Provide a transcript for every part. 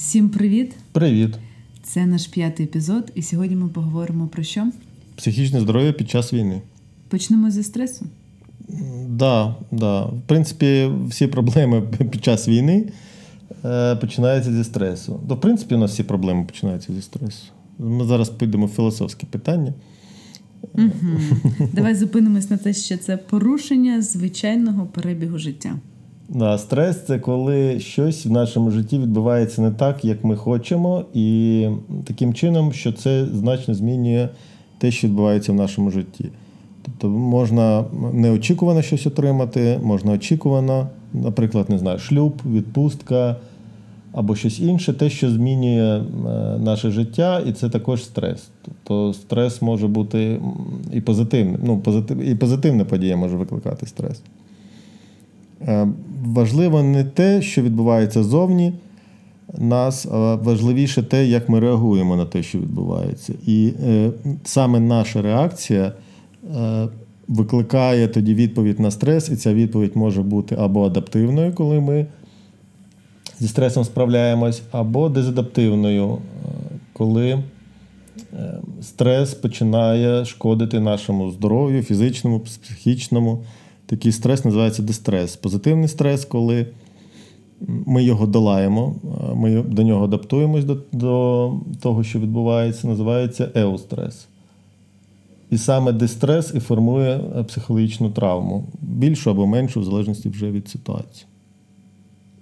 Всім привіт! Привіт! Це наш п'ятий епізод, і сьогодні ми поговоримо про що? Психічне здоров'я під час війни. Почнемо зі стресу. Да, да. В принципі, всі проблеми під час війни е, починаються зі стресу. То, в принципі, у нас всі проблеми починаються зі стресу. Ми зараз підемо в філософське питання. Угу. Давай зупинимось на те, що це порушення звичайного перебігу життя. Стрес це коли щось в нашому житті відбувається не так, як ми хочемо, і таким чином, що це значно змінює те, що відбувається в нашому житті. Тобто можна неочікувано щось отримати, можна очікувано, наприклад, не знаю, шлюб, відпустка або щось інше, те, що змінює е, наше життя, і це також стрес. Тобто стрес може бути і позитивним. Ну, позитив, і позитивна подія може викликати стрес. Е, важливо не те, що відбувається зовні нас, а важливіше те, як ми реагуємо на те, що відбувається. І е, саме наша реакція е, викликає тоді відповідь на стрес, і ця відповідь може бути або адаптивною, коли ми зі стресом справляємось, або дезадаптивною, коли стрес починає шкодити нашому здоров'ю, фізичному, психічному. Такий стрес називається дистрес. Позитивний стрес, коли ми його долаємо, ми до нього адаптуємось до, до того, що відбувається, називається еустрес. І саме дистрес і формує психологічну травму, більшу або меншу, в залежності вже від ситуації.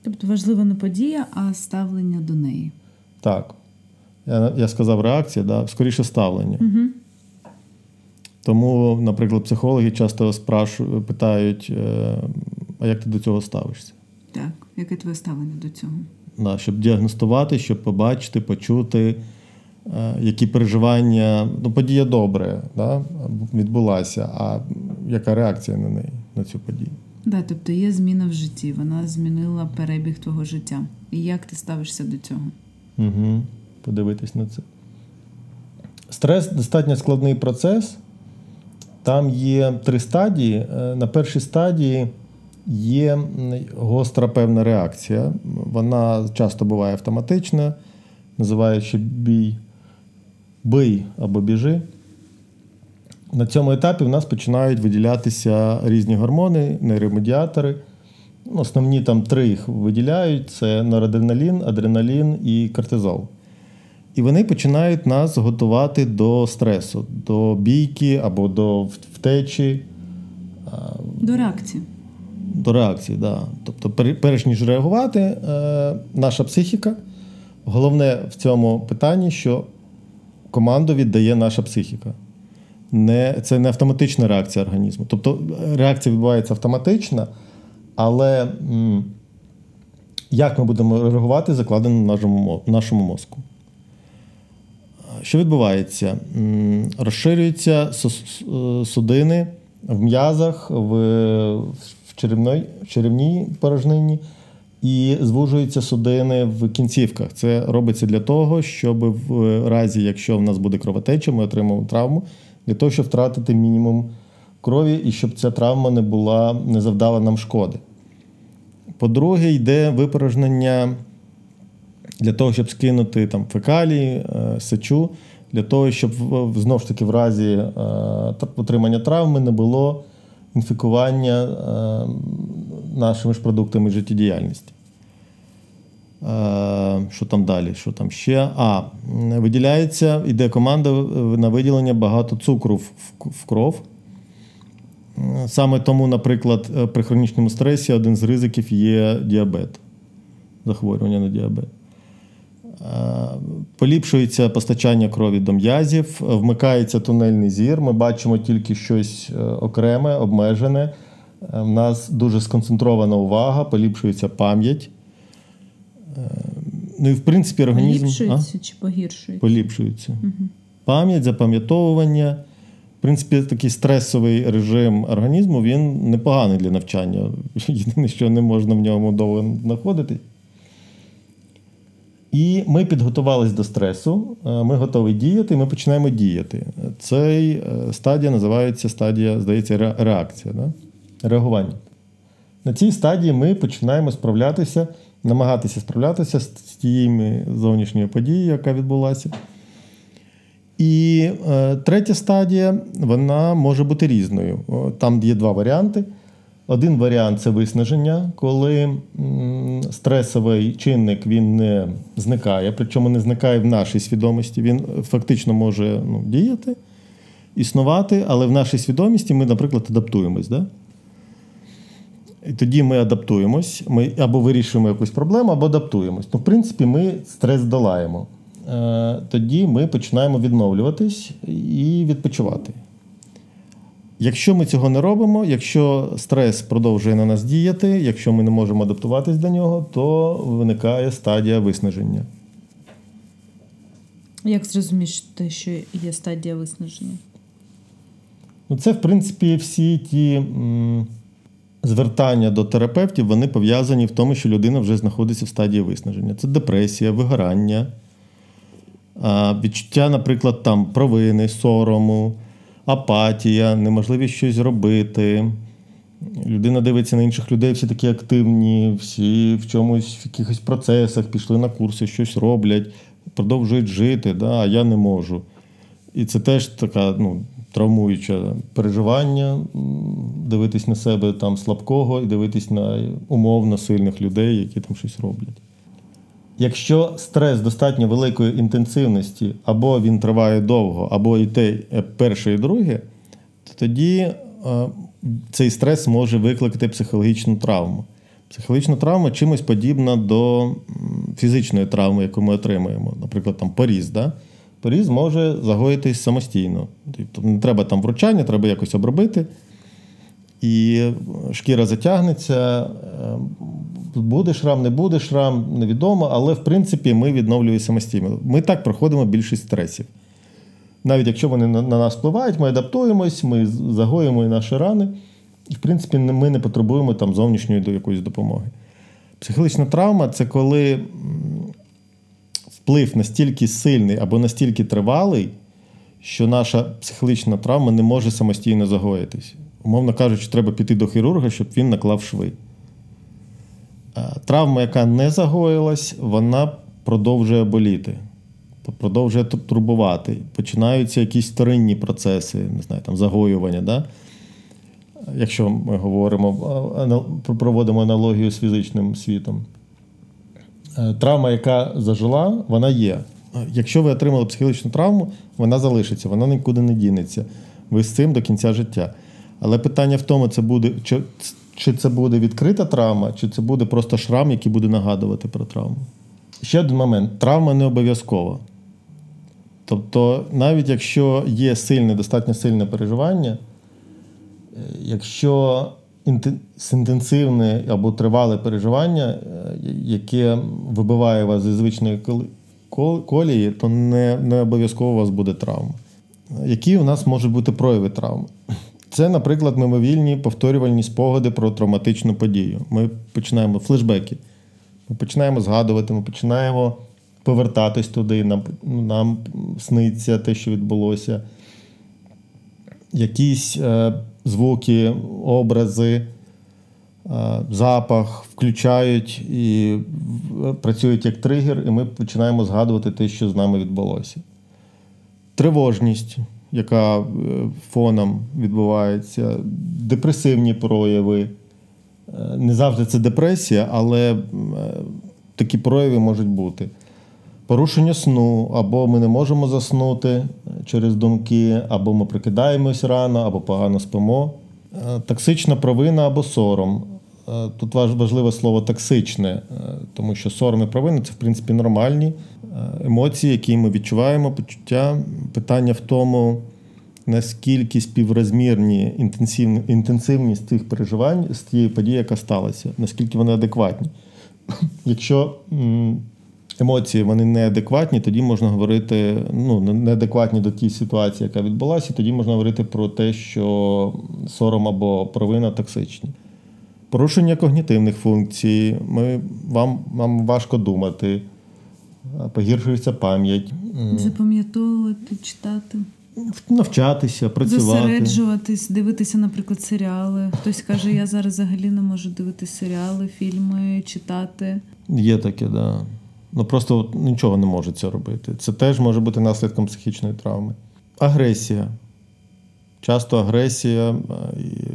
Тобто важлива не подія, а ставлення до неї. Так. Я я сказав реакція, да? скоріше ставлення. Угу. Тому, наприклад, психологи часто спрашують, питають, е, а як ти до цього ставишся? Так, яке твоє ставлення до цього? Да, Щоб діагностувати, щоб побачити, почути, е, які переживання, ну, подія добре, да, відбулася, а яка реакція на неї, на цю подію? Да, тобто є зміна в житті, вона змінила перебіг твого життя. І як ти ставишся до цього? Угу. Подивитись на це. Стрес достатньо складний процес. Там є три стадії. Е, на першій стадії є гостра певна реакція. Вона часто буває автоматична, називаючи бій, бий або біжи. На цьому етапі в нас починають виділятися різні гормони, нейромедіатори. Основні там три їх виділяють: це норадреналін, адреналін і кортизол. І вони починають нас готувати до стресу, до бійки або до втечі. До реакції. До реакції, так. Да. Тобто, перш ніж реагувати, е, наша психіка. Головне в цьому питанні, що команду віддає наша психіка. Не, Це не автоматична реакція організму. Тобто реакція відбувається автоматично, але м, як ми будемо реагувати, закладено в нашому, в нашому мозку. Що відбувається? Розширюються судини в м'язах, в черевній порожнині і звужуються судини в кінцівках. Це робиться для того, щоб в разі, якщо в нас буде кровотеча, ми отримаємо травму, для того, щоб втратити мінімум крові і щоб ця травма не була, не завдала нам шкоди. По-друге, йде випорожнення для того, щоб скинути там фекалії, е, сечу, для того, щоб знову ж таки в разі е, отримання травми не було інфікування е, нашими ж продуктами життєдіяльності. Що там далі? Що там ще? А, виділяється, йде команда на виділення багато цукру в кров. Саме тому, наприклад, при хронічному стресі один з ризиків є діабет, захворювання на діабет. Поліпшується постачання крові до м'язів, вмикається тунельний зір. Ми бачимо тільки щось е, окреме, обмежене. У е, нас дуже сконцентрована увага, поліпшується пам'ять. Е, ну і в принципі організм. Поліпшується а? чи погіршується? Поліпшується. Угу. Пам'ять, запам'ятовування. В принципі, такий стресовий режим організму він непоганий для навчання. Єдине, що не можна в ньому довго знаходитись. І ми підготувалися до стресу, е, ми готові діяти, ми починаємо діяти. Цей е, стадія називається стадія, здається, реакція, да? реагування. На цій стадії ми починаємо справлятися намагатися справлятися з тією зовнішньою подією, яка відбулася. І е, третя стадія вона може бути різною. Там є два варіанти. Один варіант це виснаження, коли стресовий чинник він не зникає, причому не зникає в нашій свідомості. Він фактично може ну, діяти, існувати, але в нашій свідомості ми, наприклад, адаптуємось. Да? І тоді ми адаптуємось, ми або вирішуємо якусь проблему, або адаптуємось. Ну, в принципі, ми стрес долаємо. Е, тоді ми починаємо відновлюватись і відпочивати. Якщо ми цього не робимо, якщо стрес продовжує на нас діяти, якщо ми не можемо адаптуватись до нього, то виникає стадія виснаження. Як зрозуміти, що є стадія виснаження? Ну, Це, в принципі, всі ті м, звертання до терапевтів вони пов'язані в тому, що людина вже знаходиться в стадії виснаження. Це депресія, вигорання, відчуття, наприклад, там провини, сорому апатія, неможливість щось зробити. Людина дивиться на інших людей, всі такі активні, всі в чомусь, в якихось процесах пішли на курси, щось роблять, продовжують жити, да, а я не можу. І це теж така ну, травмуюче переживання, дивитись на себе там слабкого і дивитись на умовно сильних людей, які там щось роблять. Якщо стрес достатньо великої інтенсивності, або він триває довго, або і те е, перше і друге, то тоді е, цей стрес може викликати психологічну травму. Психологічна травма чимось подібна до фізичної травми, яку ми отримуємо. Наприклад, там поріз. Да? Поріз може загоїтись самостійно. Тобто не треба там вручання, треба якось обробити. І шкіра затягнеться, е, буде шрам, не буде шрам, невідомо, але в принципі ми відновлюємо самостійно. Ми так проходимо більшість стресів. Навіть якщо вони на нас впливають, ми адаптуємось, ми загоїмо наші рани, і, в принципі, ми не потребуємо там зовнішньої якоїсь допомоги. Психологічна травма це коли вплив настільки сильний або настільки тривалий, що наша психологічна травма не може самостійно загоїтись. Умовно кажучи, треба піти до хірурга, щоб він наклав шви. Травма, яка не загоїлась, вона продовжує боліти, продовжує турбувати. Починаються якісь вторинні процеси, не знаю, там загоювання. Да? Якщо ми говоримо, проводимо аналогію з фізичним світом. Е, травма, яка зажила, вона є. Якщо ви отримали психологічну травму, вона залишиться, вона нікуди не дінеться. Ви з цим до кінця життя. Але питання в тому, це буде, чи, це буде відкрита травма, чи це буде просто шрам, який буде нагадувати про травму. Ще один момент: травма не обов'язкова. Тобто, навіть якщо є сильне, достатньо сильне переживання, е, якщо інтенсивне або тривале переживання, е, яке вибиває вас зі звичної колії, то не не обов'язково у вас буде травма. Які у нас можуть бути прояви травми? Це, наприклад, мимовільні повторювальні спогади про травматичну подію. Ми починаємо флешбеки. Ми починаємо згадувати, ми починаємо повертатись туди, нам, нам сниться те, що відбулося. Якісь е, звуки, образи, е, запах включають і працюють як тригер, і ми починаємо згадувати те, що з нами відбулося. Тривожність яка е, фоном відбувається, депресивні прояви. Е, не завжди це депресія, але е, такі прояви можуть бути. Порушення сну, або ми не можемо заснути через думки, або ми прикидаємось рано, або погано спимо. Токсична провина або сором. Тут важливе слово токсичне, тому що сором і провина це в принципі нормальні емоції, які ми відчуваємо, почуття. Питання в тому, наскільки співрозмірні інтенсивність цих переживань з тієї події, яка сталася, наскільки вони адекватні. Якщо емоції вони неадекватні, тоді можна говорити, ну, неадекватні до тієї ситуації, яка відбулася, тоді можна говорити про те, що сором або провина токсичні. Порушення когнітивних функцій, ми, вам, вам важко думати погіршується пам'ять. Запам'ятовувати, читати. Навчатися, працювати. Зосереджуватись, дивитися, наприклад, серіали. Хтось каже, я зараз взагалі не можу дивитися серіали, фільми, читати. Є таке, так. Да. Ну просто нічого не може це робити. Це теж може бути наслідком психічної травми. Агресія. Часто агресія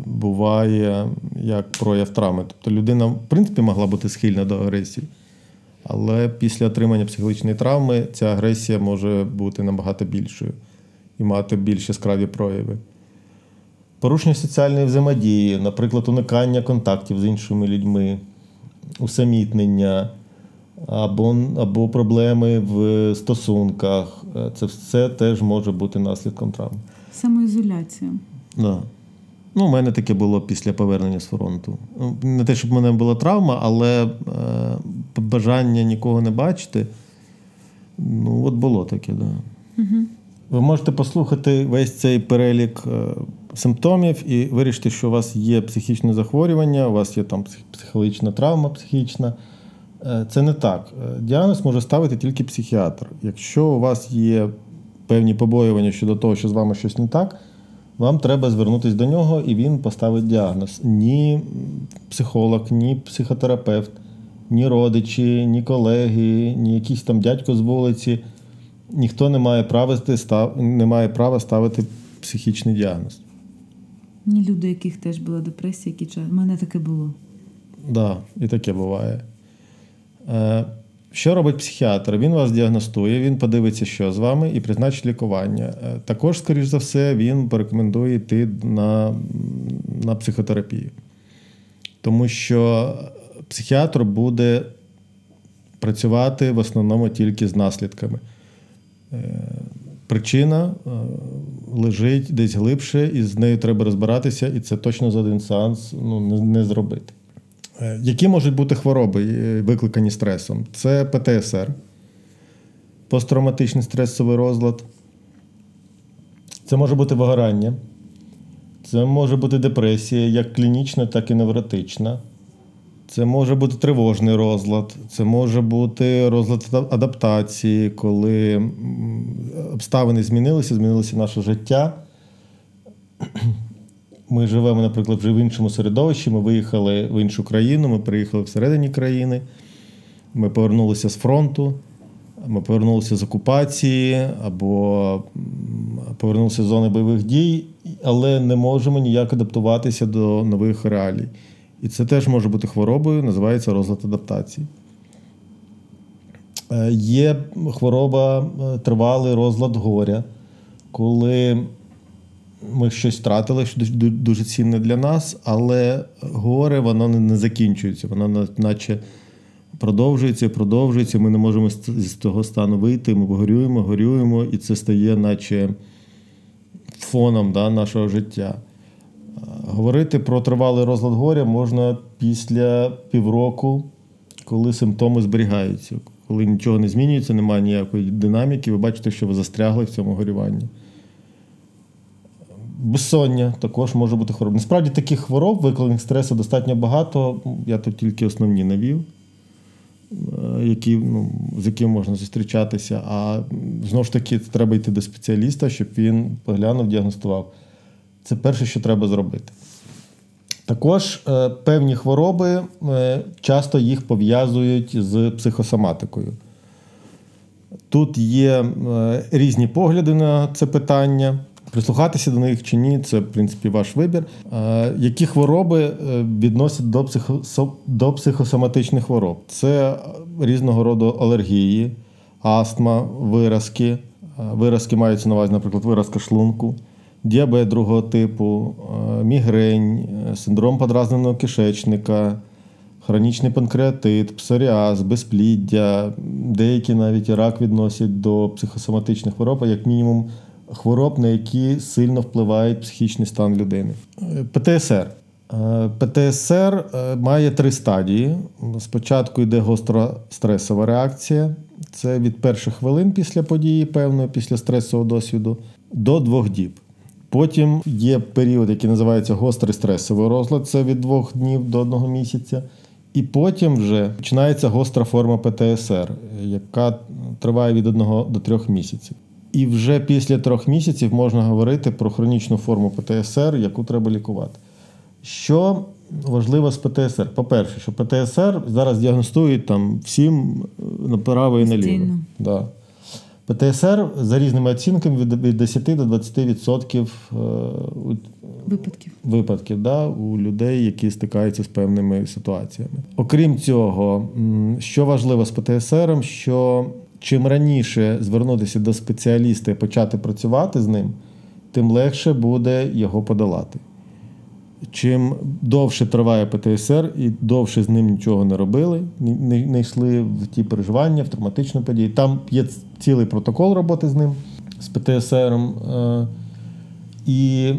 буває як прояв травми. Тобто людина, в принципі, могла бути схильна до агресії, але після отримання психологічної травми ця агресія може бути набагато більшою і мати більш яскраві прояви. Порушення соціальної взаємодії, наприклад, уникання контактів з іншими людьми, усамітнення або або проблеми в стосунках. Це все теж може бути наслідком травми. Самоізоляція. Да. Ну, У мене таке було після повернення з фронту. Ну, не те, щоб в мене була травма, але е, бажання нікого не бачити. Ну, от було таке, да. Угу. Ви можете послухати весь цей перелік е, симптомів і вирішити, що у вас є психічне захворювання, у вас є там психологічна травма психічна. Е, це не так. Е, діагноз може ставити тільки психіатр. Якщо у вас є певні побоювання щодо того, що з вами щось не так, вам треба звернутися до нього і він поставить діагноз. Ні психолог, ні психотерапевт, ні родичі, ні колеги, ні якийсь там дядько з вулиці. Ніхто не має права не має права ставити психічний діагноз. Ні люди, яких теж була депресія, які. У мене таке було. Так, да, і таке буває. Е, що робить психіатр? Він вас діагностує, він подивиться, що з вами, і призначить лікування. Е, також, скоріш за все, він порекомендує йти на, на психотерапію. Тому що психіатр буде працювати в основному тільки з наслідками. Е, причина лежить десь глибше, і з нею треба розбиратися, і це точно за один сеанс ну, не зробити. Е, які можуть бути хвороби, е, викликані стресом? Це ПТСР, посттравматичний стресовий розлад. Це може бути вигорання, це може бути депресія, як клінічна, так і невротична. Це може бути тривожний розлад, це може бути розлад адаптації, коли обставини змінилися, змінилося наше життя. Ми живемо, наприклад, вже в іншому середовищі. Ми виїхали в іншу країну, ми приїхали всередині країни, ми повернулися з фронту, ми повернулися з окупації або повернулися з зони бойових дій, але не можемо ніяк адаптуватися до нових реалій. І це теж може бути хворобою, називається розлад адаптації. Е, є хвороба, е, тривалий розлад горя, коли ми щось втратили, що дуже цінне для нас, але горе воно не закінчується, воно наче продовжується, продовжується. Ми не можемо з того стану вийти. Ми горюємо, горюємо, і це стає, наче фоном да, нашого життя. Говорити про тривалий розлад горя можна після півроку, коли симптоми зберігаються. Коли нічого не змінюється, немає ніякої динаміки, ви бачите, що ви застрягли в цьому горюванні. Безсоння також може бути хвороб. Насправді таких хвороб, викликаних стресу, достатньо багато. Я тут тільки основні навів, е, які, ну, з якими можна зустрічатися. А знову ж таки, треба йти до спеціаліста, щоб він поглянув, діагностував. Це перше, що треба зробити. Також е, певні хвороби е, часто їх пов'язують з психосоматикою. Тут є різні погляди на це питання. Прислухатися до них чи ні, це в принципі ваш вибір. Які хвороби е, відносять до психо... до психосоматичних хвороб? Це різного роду алергії, астма, виразки. Виразки маються на увазі, наприклад, виразка шлунку, діабет другого типу, мігрень, синдром подразненого кишечника, хронічний панкреатит, псоріаз, безпліддя, деякі навіть рак відносять до психосоматичних хвороб, а як мінімум хвороб, на які сильно впливають психічний стан людини. ПТСР. Е, ПТСР е, має три стадії. Спочатку йде гостра стресова реакція. Це від перших хвилин після події, певної, після стресового досвіду, до двох діб. Потім є період, який називається гострий стресовий розлад, це від двох днів до одного місяця. І потім вже починається гостра форма ПТСР, яка триває від одного до трьох місяців. І вже після трьох місяців можна говорити про хронічну форму ПТСР, яку треба лікувати. Що важливо з ПТСР? По-перше, що ПТСР зараз діагностують там всім е, направо і наліво. Да. ПТСР за різними оцінками від від 10 до 20% е, Випадків. випадків да, у людей, які стикаються з певними ситуаціями. Окрім цього, що важливо з ПТСР, що чим раніше звернутися до спеціаліста і почати працювати з ним, тим легше буде його подолати. Чим довше триває ПТСР і довше з ним нічого не робили, не, йшли в ті переживання, в травматичну подію. Там є цілий протокол роботи з ним, з ПТСР. Е, і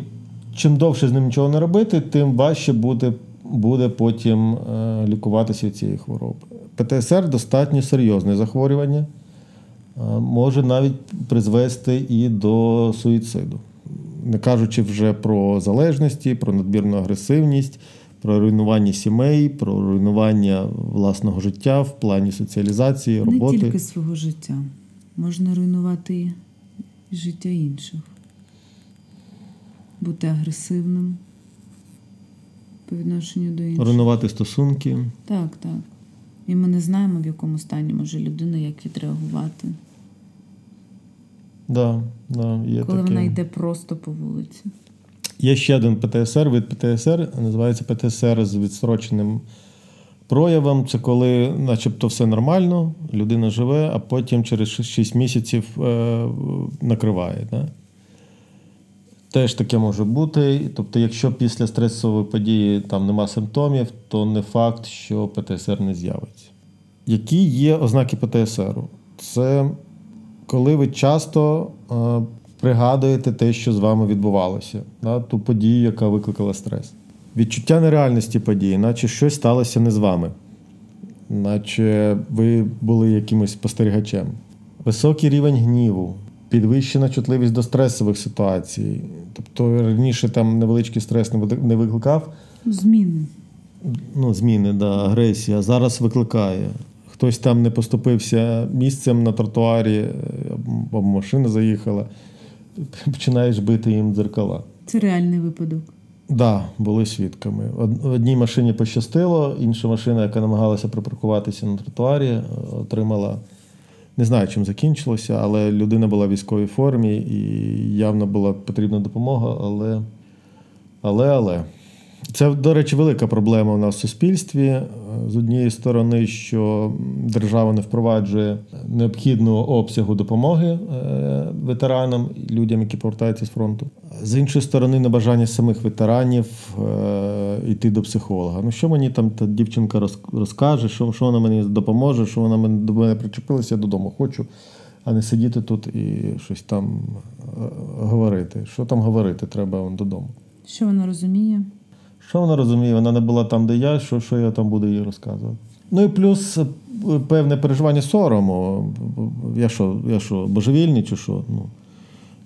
чим довше з ним нічого не робити, тим важче буде, буде потім е, лікуватися цієї хвороби. ПТСР достатньо серйозне захворювання, може навіть призвести і до суїциду. Не кажучи вже про залежності, про надмірну агресивність, про руйнування сімей, про руйнування власного життя в плані соціалізації, роботи. Не тільки свого життя. Можна руйнувати і життя інших. Бути агресивним по відношенню до інших. Руйнувати стосунки. Так, так. І ми не знаємо, в якому стані може людина, як відреагувати, Да, да, є коли таке. вона йде просто по вулиці. Є ще один ПТСР, від ПТСР, називається ПТСР з відстроченим проявом. Це коли, начебто, все нормально, людина живе, а потім через 6 місяців е, накриває. Да? Теж таке може бути. Тобто, якщо після стресової події там нема симптомів, то не факт, що ПТСР не з'явиться. Які є ознаки ПТСР? Це коли ви часто е, пригадуєте те, що з вами відбувалося, да, ту подію, яка викликала стрес. Відчуття нереальності події, наче щось сталося не з вами, наче ви були якимось спостерігачем. Високий рівень гніву, підвищена чутливість до стресових ситуацій. Тобто раніше там невеличкий стрес не не викликав, Зміни. ну, зміни, да, агресія, зараз викликає. Хтось там не поступився місцем на тротуарі, е, або машина заїхала, починаєш бити їм дзеркала. Це реальний випадок. Так, да, були свідками. Одній машині пощастило, інша машина, яка намагалася припаркуватися на тротуарі, е, отримала. Не знаю, чим закінчилося, але людина була в військовій формі і явно була потрібна допомога, але. Але, але. Це, до речі, велика проблема у нас в суспільстві. Е, З однієї сторони, що держава не впроваджує необхідного обсягу допомоги е, ветеранам, людям, які повертаються з фронту. З іншої сторони, небажання самих ветеранів е, йти до психолога. Ну, що мені там та дівчинка розкаже, що, що вона мені допоможе, що вона до мене причепилася, я додому хочу, а не сидіти тут і щось там говорити. Що там говорити, треба вон додому. Що вона розуміє? Що вона розуміє? Вона не була там, де я, що, що я там буду їй розказувати. Ну і плюс е, певне переживання сорому. Я що, я що, божевільний чи що? Ну,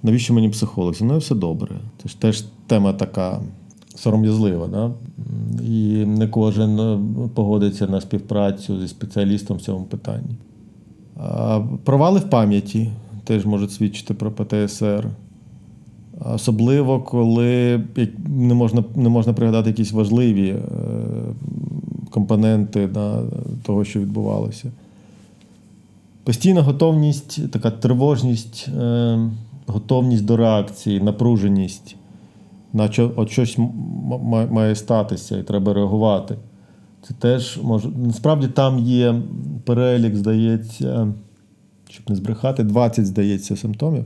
навіщо мені психолог? Зі мною все добре. Це ж теж тема така сором'язлива. Да? І не кожен е, погодиться на співпрацю зі спеціалістом в цьому питанні. А Провали в пам'яті теж можуть свідчити про ПТСР. Особливо, коли не можна, не можна пригадати якісь важливі е, компоненти да, того, що відбувалося. Постійна готовність, така тривожність, е, готовність до реакції, напруженість, наче от щось має статися і треба реагувати. Це теж може. Насправді там є перелік, здається, щоб не збрехати, 20, здається, симптомів.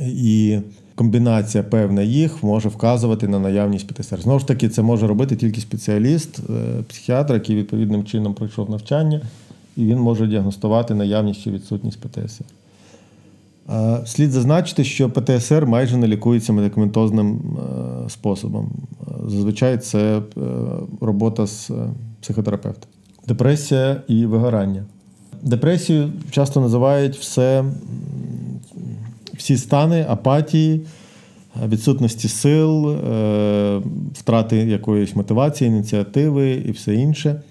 І комбінація певна їх може вказувати на наявність ПТСР. Знову ж таки, це може робити тільки спеціаліст, е, психіатр, який відповідним чином пройшов навчання, і він може діагностувати наявність чи відсутність ПТСР. Слід зазначити, що ПТСР майже не лікується медикаментозним е, способом. Зазвичай це е, робота з психотерапевтом. Депресія і вигорання. Депресію часто називають все, всі стани апатії, відсутності сил, е, втрати якоїсь мотивації, ініціативи і все інше.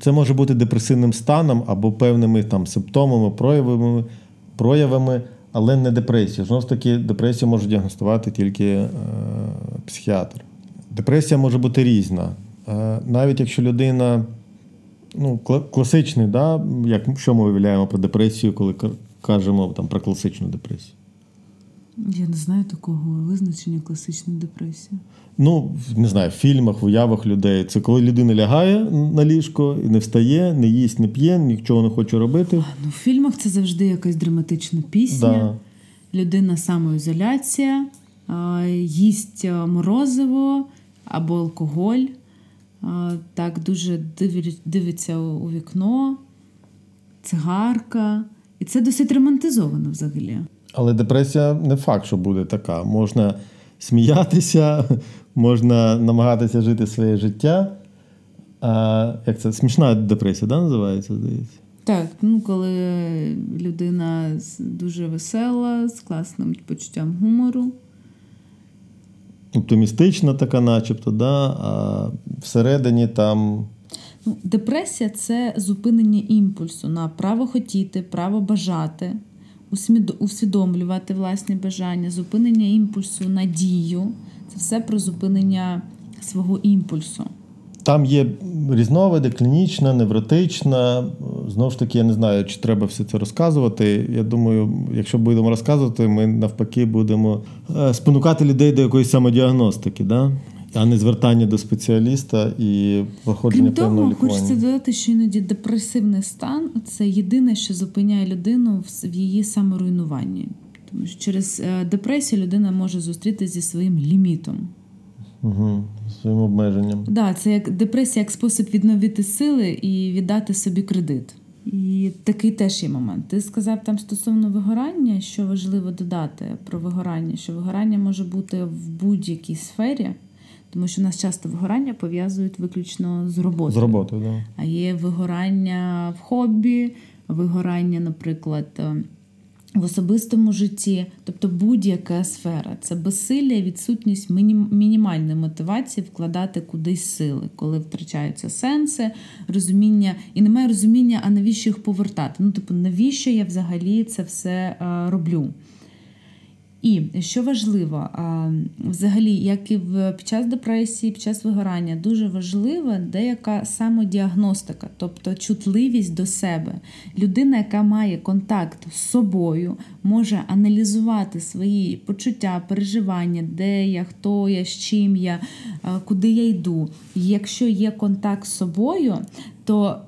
Це може бути депресивним станом або певними там симптомами, проявами проявами, але не депресія. Знову ж таки, депресію може діагностувати тільки е, психіатр. Депресія може бути різна. Е, навіть якщо людина ну, класичний, да, як що ми виявляємо про депресію, коли кажемо там, про класичну депресію. Я не знаю такого визначення класичної депресії. Ну, не знаю, в фільмах, в уявах людей. Це коли людина лягає на ліжко і не встає, не їсть, не п'є, нічого не хоче робити. Ну, В фільмах це завжди якась драматична пісня. Да. Людина самоізоляція, їсть морозиво або алкоголь. Так дуже дивиться у вікно, цигарка. І це досить романтизовано взагалі. Але депресія не факт, що буде така. Можна сміятися, можна намагатися жити своє життя. А, Як це смішна депресія, да, називається, здається? Так, ну коли людина дуже весела, з класним почуттям гумору. Оптимістична така, начебто, да, а всередині там. Ну, Депресія це зупинення імпульсу на право хотіти, право бажати усвідомлювати власні бажання, зупинення імпульсу на дію. Це все про зупинення свого імпульсу. Там є різновиди, клінічна, невротична. Знову ж таки, я не знаю, чи треба все це розказувати. Я думаю, якщо будемо розказувати, ми навпаки будемо е, спонукати людей до якоїсь самодіагностики. Да? А не звертання до спеціаліста і проходження Крім того, певного лікування. Хочеться додати, що іноді депресивний стан це єдине, що зупиняє людину в її саморуйнуванні. Тому що через е, депресію людина може зустрітися зі своїм лімітом. Угу, Своїм обмеженням. Так, да, це як депресія як спосіб відновити сили і віддати собі кредит. І такий теж є момент. Ти сказав там стосовно вигорання, що важливо додати про вигорання, що вигорання може бути в будь-якій сфері. Тому що нас часто вигорання пов'язують виключно з роботою. З роботою, да. А є вигорання в хобі, вигорання, наприклад, е, в особистому житті, тобто будь-яка сфера. Це безсилля відсутність мінімальної мотивації вкладати кудись сили, коли втрачаються сенси, розуміння, і немає розуміння, а навіщо їх повертати. Ну, типу, навіщо я взагалі це все е, роблю? І що важливо, взагалі, як і під час депресії, під час вигорання, дуже важлива деяка самодіагностика, тобто чутливість до себе. Людина, яка має контакт з собою, може аналізувати свої почуття, переживання, де я, хто я, з чим я, куди я йду. І якщо є контакт з собою, то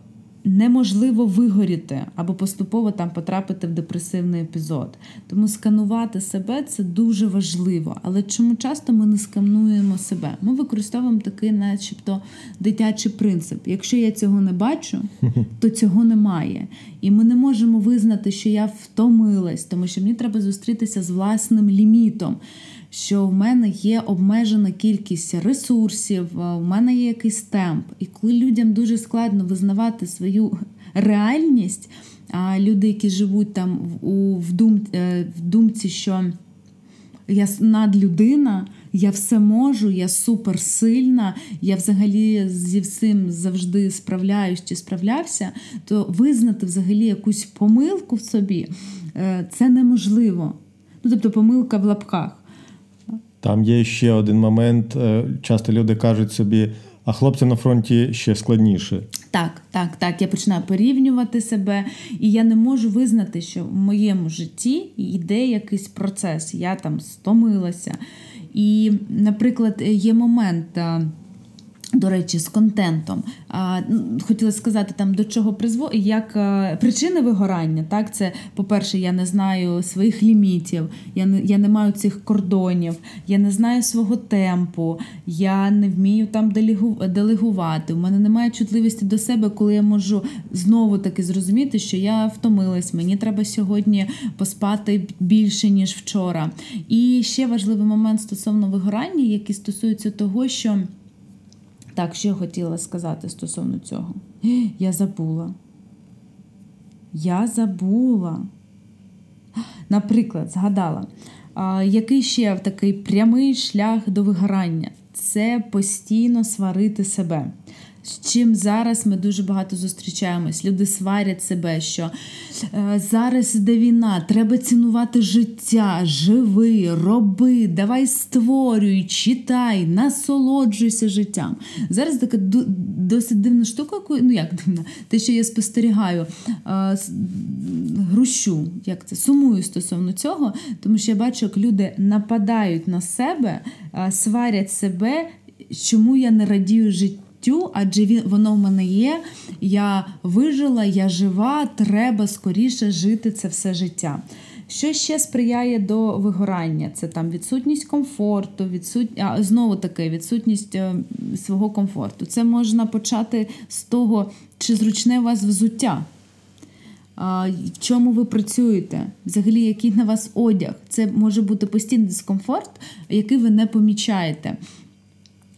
неможливо вигоріти або поступово там потрапити в депресивний епізод. Тому сканувати себе це дуже важливо. Але чому часто ми не скануємо себе? Ми використовуємо такий, начебто, дитячий принцип. Якщо я цього не бачу, то цього немає. І ми не можемо визнати, що я втомилась, тому що мені треба зустрітися з власним лімітом що в мене є обмежена кількість ресурсів, в мене є якийсь темп. І коли людям дуже складно визнавати свою реальність, а люди, які живуть там в, дум, е, в думці, що я надлюдина, я все можу, я суперсильна, я взагалі зі всім завжди справляюсь чи справлявся, то визнати взагалі якусь помилку в собі е, це неможливо. Ну, Тобто помилка в лапках. Там є ще один момент. Е, часто люди кажуть собі, а хлопцям на фронті ще складніше. Так, так, так. Я починаю порівнювати себе, і я не можу визнати, що в моєму житті йде якийсь процес. Я там стомилася. І, наприклад, є момент. До речі, з контентом. Хотіла сказати, там до чого призводить, як причини вигорання. Так, Це, по-перше, я не знаю своїх лімітів, я не я не маю цих кордонів, я не знаю свого темпу, я не вмію там делегувати. У мене немає чутливості до себе, коли я можу знову таки зрозуміти, що я втомилась, мені треба сьогодні поспати більше, ніж вчора. І ще важливий момент стосовно вигорання, який стосується того, що. Так, що я хотіла сказати стосовно цього? Я забула. Я забула. Наприклад, згадала, який ще такий прямий шлях до вигорання це постійно сварити себе. З чим зараз ми дуже багато зустрічаємось. Люди сварять себе, що е, зараз іде війна, треба цінувати життя, живи, роби, давай створюй, читай, насолоджуйся життям. Зараз така досить дивна штука, ну як дивна, те, що я спостерігаю, е, грущу, як це сумую стосовно цього, тому що я бачу, як люди нападають на себе, е, сварять себе, чому я не радію життю життю, адже він воно в мене є. Я вижила, я жива, треба скоріше жити це все життя. Що ще сприяє до вигорання? Це там відсутність комфорту, відсут... а, знову таки відсутність е, свого комфорту. Це можна почати з того, чи зручне у вас взуття. В чому ви працюєте? Взагалі, який на вас одяг? Це може бути постійний дискомфорт, який ви не помічаєте.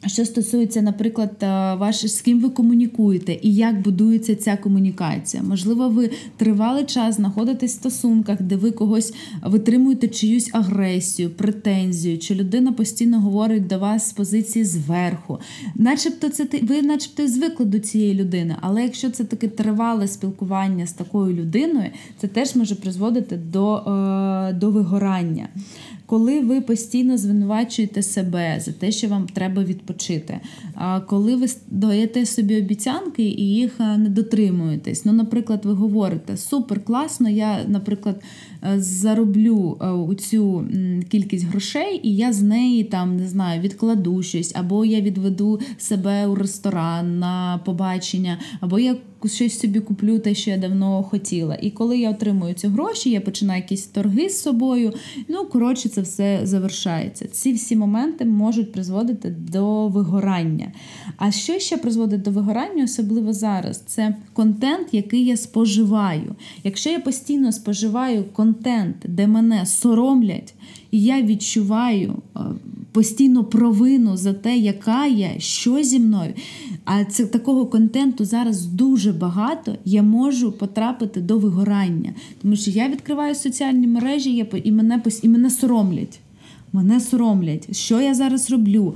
Що стосується, наприклад, е, ваш з ким ви комунікуєте і як будується ця комунікація? Можливо, ви тривалий час знаходитесь в стосунках, де ви когось витримуєте чиюсь агресію, претензію, чи людина постійно говорить до вас з позиції зверху. Начебто, це ви, начебто, звикли до цієї людини, але якщо це таке тривале спілкування з такою людиною, це теж може призводити до, е, до вигорання коли ви постійно звинувачуєте себе за те, що вам треба відпочити, коли ви даєте собі обіцянки і їх е, не дотримуєтесь. Ну, наприклад, ви говорите супер класно, я, наприклад, е, зароблю е, у цю кількість грошей, і я з неї там не знаю, відкладу щось, або я відведу себе у ресторан на побачення, або я щось собі куплю, те, що я давно хотіла. І коли я отримую ці гроші, я починаю якісь торги з собою. Ну, коротше, це все завершається. Ці всі моменти можуть призводити до вигорання. А що ще призводить до вигорання, особливо зараз, це контент, який я споживаю. Якщо я постійно споживаю контент, де мене соромлять, і я відчуваю е, постійно провину за те, яка я, що зі мною. А це такого контенту зараз дуже багато. Я можу потрапити до вигорання, тому що я відкриваю соціальні мережі я і мене і мене соромлять. Мене соромлять, що я зараз роблю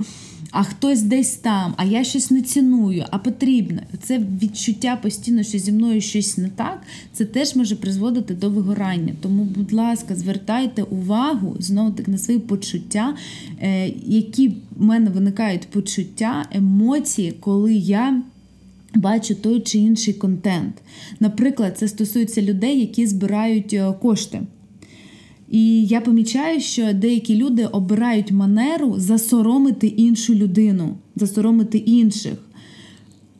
а хтось десь там, а я щось не ціную, а потрібно. Це відчуття постійно, що зі мною щось не так, це теж може призводити до вигорання. Тому, будь ласка, звертайте увагу знову таки на свої почуття, е, які в мене виникають почуття, емоції, коли я. Бачу той чи інший контент. Наприклад, це стосується людей, які збирають е, кошти. І я помічаю, що деякі люди обирають манеру засоромити іншу людину, засоромити інших.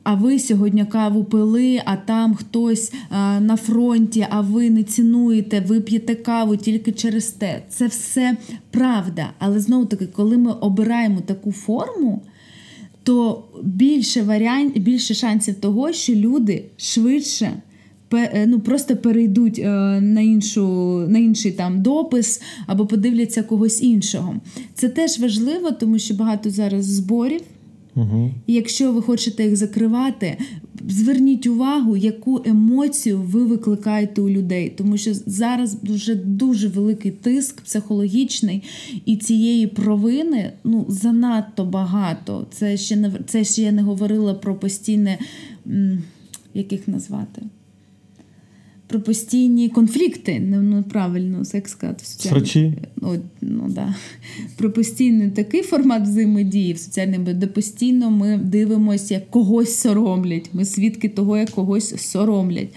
А ви сьогодні каву пили, а там хтось а, на фронті, а ви не цінуєте, ви п'єте каву тільки через те. Це все правда. Але знову таки, коли ми обираємо таку форму, то більше варіант, більше шансів того, що люди швидше. Е, ну, просто перейдуть е, на іншу, на інший там допис або подивляться когось іншого. Це теж важливо, тому що багато зараз зборів. Угу. І якщо ви хочете їх закривати, зверніть увагу, яку емоцію ви викликаєте у людей, тому що зараз дуже дуже великий тиск психологічний, і цієї провини ну занадто багато. Це ще не це ще я не говорила про постійне, яких назвати про постійні конфлікти, ну, ну правильно, як сказати, соціальні. Ну, ну, да. Про постійний такий формат взаємодії в соціальному, де постійно ми дивимося, як когось соромлять. Ми свідки того, як когось соромлять.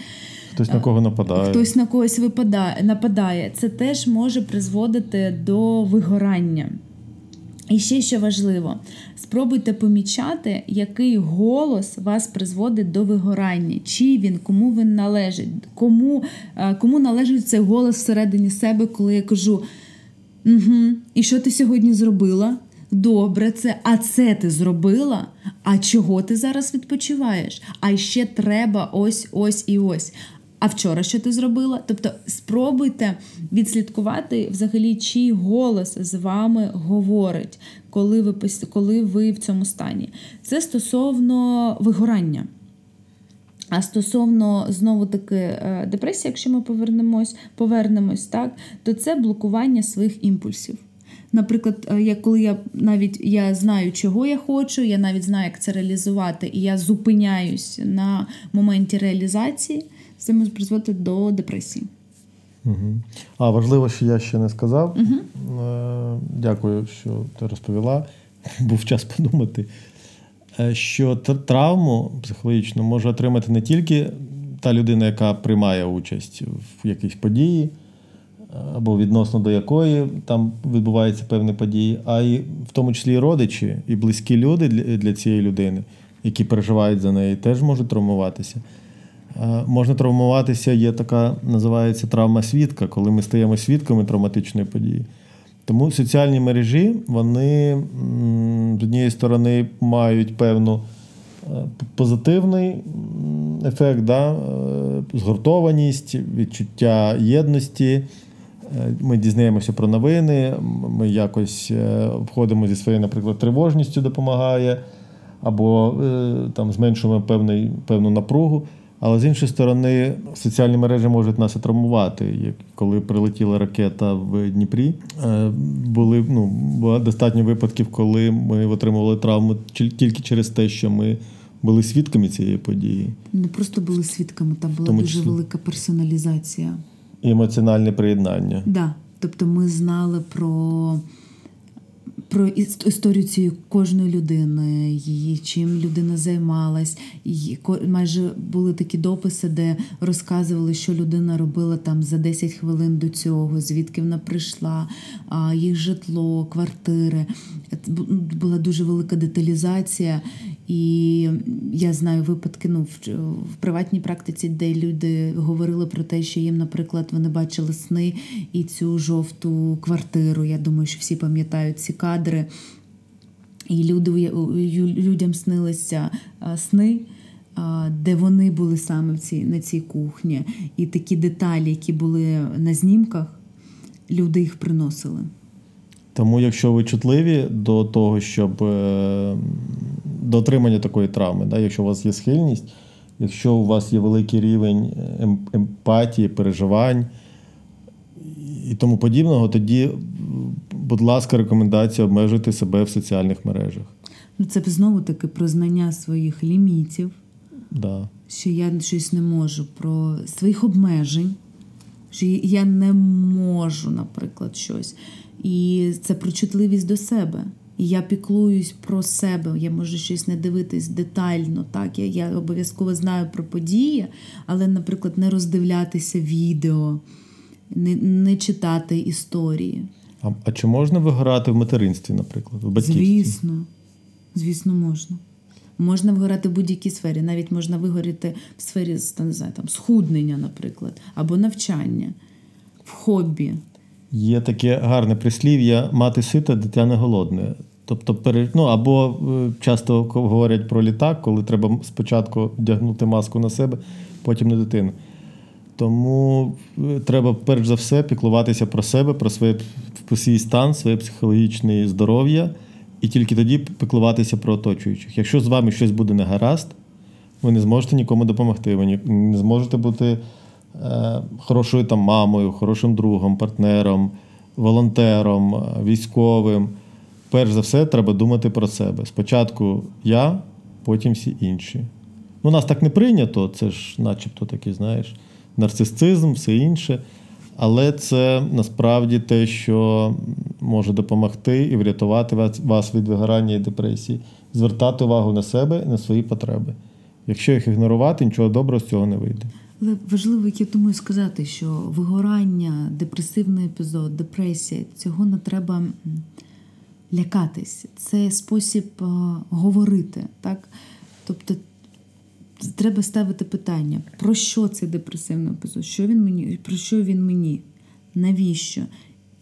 Хтось на кого нападає. Хтось на когось випадає, нападає. Це теж може призводити до вигорання. І ще що важливо, спробуйте помічати, який голос вас призводить до вигорання, чи він, кому він належить, кому е, кому належить цей голос всередині себе, коли я кажу: угу, і що ти сьогодні зробила? Добре, це, а це ти зробила? А чого ти зараз відпочиваєш? А ще треба ось ось і ось. А вчора що ти зробила? Тобто спробуйте відслідкувати взагалі, чий голос з вами говорить, коли ви коли ви в цьому стані. Це стосовно вигорання. А стосовно знову таки е, депресії, якщо ми повернемось, повернемось, так, то це блокування своїх імпульсів. Наприклад, е, я коли я навіть я знаю, чого я хочу, я навіть знаю, як це реалізувати, і я зупиняюсь на моменті реалізації, це може призводити до депресії. Угу. А важливо, що я ще не сказав. Угу. Дякую, що ти розповіла. Був час подумати, е, що травму психологічну може отримати не тільки та людина, яка приймає участь в якійсь події, або відносно до якої там відбуваються певні події, а й в тому числі і родичі, і близькі люди для цієї людини, які переживають за неї, теж можуть травмуватися. Можна травмуватися, є така, називається травма свідка, коли ми стаємо свідками травматичної події. Тому соціальні мережі, вони з однієї сторони мають певну е, позитивний ефект, да? Е, згуртованість, відчуття єдності. Е, ми дізнаємося про новини, ми якось входимо зі своєю, наприклад, тривожністю допомагає, або там зменшуємо певний, певну напругу. Але з іншої сторони, соціальні мережі можуть нас і травмувати. Коли прилетіла ракета в Дніпрі, е, були ну достатньо випадків, коли ми отримували травму тільки через те, що ми були свідками цієї події. Не просто були свідками, там була Тому дуже велика персоналізація. І емоціональне приєднання. Так. Да. Тобто ми знали про про історію цієї кожної людини, її чим людина займалась. І майже були такі дописи, де розказували, що людина робила там за 10 хвилин до цього, звідки вона прийшла, їх житло, квартири. Була дуже велика деталізація, і я знаю випадки ну, в, приватній практиці, де люди говорили про те, що їм, наприклад, вони бачили сни і цю жовту квартиру. Я думаю, що всі пам'ятають ці кадри. І люди, людям снилися сни, де вони були саме в цій, на цій кухні. І такі деталі, які були на знімках, люди їх приносили. Тому, якщо ви чутливі до того, щоб е, до отримання такої травми, да, якщо у вас є схильність, якщо у вас є великий рівень ем, емпатії, переживань і тому подібного, тоді, будь ласка, рекомендація обмежити себе в соціальних мережах. Ну, Це знову таки про знання своїх лімітів, да. що я щось не можу, про своїх обмежень, що я не можу, наприклад, щось. І це про чутливість до себе. І я піклуюсь про себе. Я можу щось не дивитись детально. Так, я я обов'язково знаю про події, але, наприклад, не роздивлятися відео, не не читати історії. А а чи можна вигорати в материнстві, наприклад? в батьківстві? Звісно, звісно, можна. Можна вигорати в будь-якій сфері. Навіть можна вигоріти в сфері не знаю, там, схуднення, наприклад, або навчання, в хобі. Є таке гарне прислів'я мати сита, дитя не голодне. Тобто, ну, або е, часто говорять про літак, коли треба спочатку вдягнути маску на себе, потім на дитину. Тому е, треба перш за все піклуватися про себе, про свій стан, своє психологічне здоров'я, і тільки тоді піклуватися про оточуючих. Якщо з вами щось буде негаразд, ви не зможете нікому допомогти, ви не зможете бути е, хорошою там мамою, хорошим другом, партнером, волонтером, е, військовим. Перш за все, треба думати про себе. Спочатку я, потім всі інші. Ну, нас так не прийнято, це ж, начебто, такий, знаєш, нарцисизм, все інше. Але це насправді те, що може допомогти і врятувати вас від вигорання і депресії, звертати увагу на себе і на свої потреби. Якщо їх ігнорувати, нічого доброго з цього не вийде. Але важливо, як я думаю, сказати, що вигорання, депресивний епізод, депресія цього не треба лякатись. Це спосіб говорити. так? Тобто треба ставити питання, про що цей депресивний епізод? Що він мені, Про що він мені? Навіщо?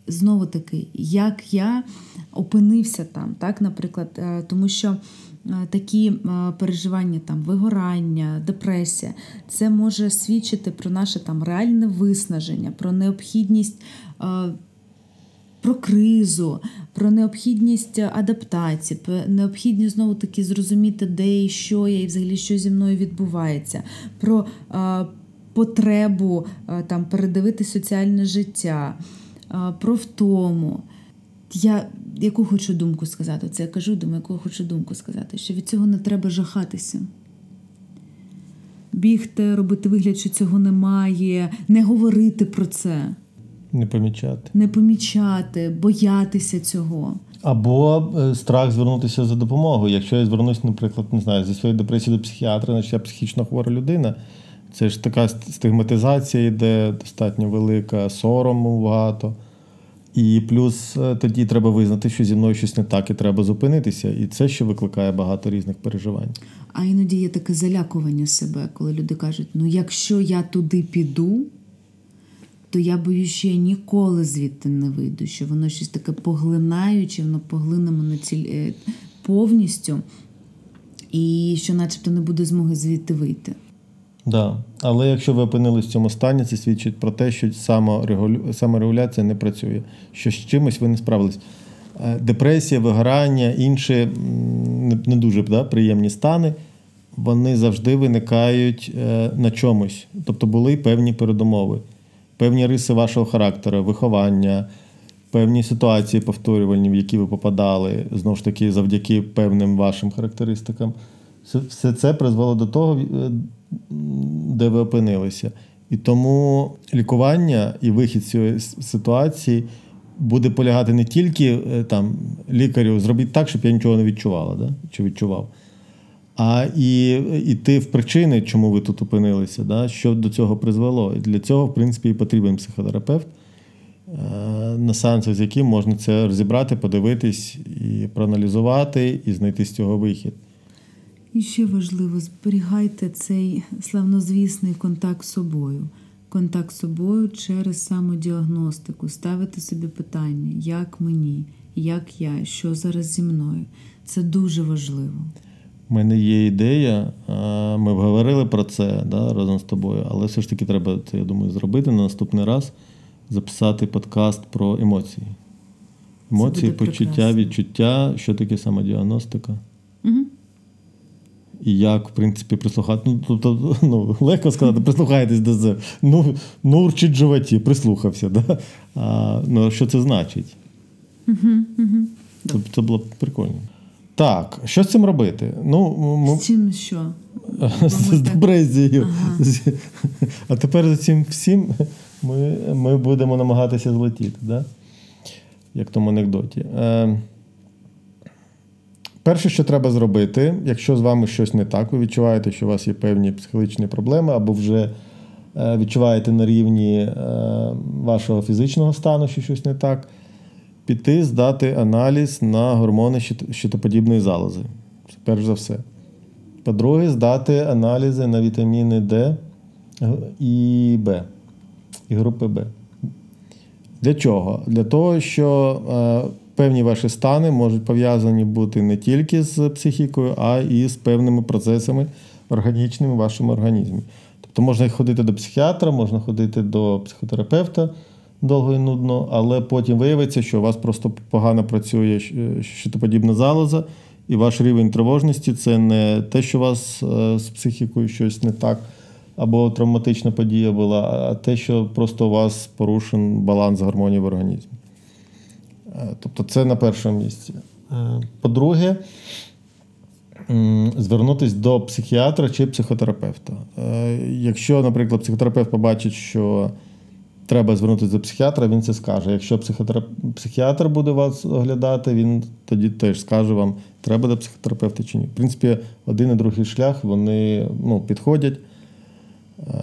Знову таки, як я опинився там, так, наприклад, е, тому що е, такі е, переживання, там, вигорання, депресія, це може свідчити про наше там реальне виснаження, про необхідність про кризу, про необхідність адаптації, про необхідність знову таки зрозуміти, де і що я, і взагалі що зі мною відбувається, про потребу там передивити соціальне життя, про втому. Я яку хочу думку сказати? Це я кажу, думаю, яку хочу думку сказати, що від цього не треба жахатися. Бігти, робити вигляд, що цього немає, не говорити про це, Не помічати. не помічати, боятися цього. Або е, страх звернутися за допомогою. Якщо я звернусь, наприклад, не знаю, зі своєю депресією до психіатра, значить я психічно хвора людина. Це ж така стигматизація йде достатньо велика, сорому багато. І плюс е, тоді треба визнати, що зі мною щось не так, і треба зупинитися. І це ще викликає багато різних переживань. А іноді є таке залякування себе, коли люди кажуть: ну якщо я туди піду, то я боюсь, що я ніколи звідти не вийду, що воно щось таке поглинаюче, воно поглине мене ціль... е, повністю, і що начебто не буде змоги звідти вийти. Да. Але якщо ви опинились в цьому стані, це свідчить про те, що саморегулю... саморегуляція не працює, що з чимось ви не справились. Е, Депресія, вигорання, інші не дуже да, приємні стани, вони завжди виникають е, на чомусь. Тобто були певні передумови, певні риси вашого характеру, виховання, певні ситуації повторювальні, в які ви попадали, знову ж таки, завдяки певним вашим характеристикам. Все- це призвело до того, е, де ви опинилися. І тому лікування і вихід з цієї ситуації буде полягати не тільки е, там лікарю, зробіть так, щоб я нічого не відчувала, да? чи відчував, а і йти в причини, чому ви тут опинилися, да? що до цього призвело. І для цього, в принципі, і потрібен психотерапевт, е, на сеансах, з яким можна це розібрати, подивитись і проаналізувати, і знайти з цього вихід. І ще важливо, зберігайте цей славнозвісний контакт з собою. Контакт з собою через самодіагностику, ставити собі питання, як мені, як я, що зараз зі мною. Це дуже важливо. У мене є ідея, ми говорили про це да, разом з тобою, але все ж таки треба це, я думаю, зробити на наступний раз записати подкаст про емоції. Емоції, почуття, прекрасно. відчуття, що таке самодіагностика. Угу. І як, в принципі, прислухати. Ну, тобто, ну, легко сказати, прислухайтесь до це. Ну, ну урчить в животі, прислухався. Да? А, ну, що це значить? Угу, угу. Тобто це було б прикольно. Так, що з цим робити? Ну, ми, З чим що? з депресією. Ага. А тепер за цим всім ми, ми будемо намагатися злетіти, да? як в тому анекдоті. Е, перше, що треба зробити, якщо з вами щось не так, ви відчуваєте, що у вас є певні психологічні проблеми, або вже е, відчуваєте на рівні е, вашого фізичного стану, що щось не так, піти здати аналіз на гормони щитоподібної залози. Це перш за все. По-друге, здати аналізи на вітаміни Д і Б, і групи Б. Для чого? Для того, що е, певні ваші стани можуть пов'язані бути не тільки з психікою, а і з певними процесами органічними в вашому організмі. Тобто можна ходити до психіатра, можна ходити до психотерапевта довго і нудно, але потім виявиться, що у вас просто погано працює щитоподібна залоза, і ваш рівень тривожності це не те, що у вас е, з психікою щось не так, або травматична подія була, а те, що просто у вас порушен баланс гормонів в організмі. Е, Тобто це на першому місці. Е, По-друге, звернутися до психіатра чи психотерапевта. Е, Якщо, наприклад, психотерапевт побачить, що треба звернутися до психіатра, він це скаже. Якщо психіатр буде вас оглядати, він тоді теж скаже вам, треба до психотерапевта чи ні. В принципі, один і другий шлях вони ну, підходять. Е,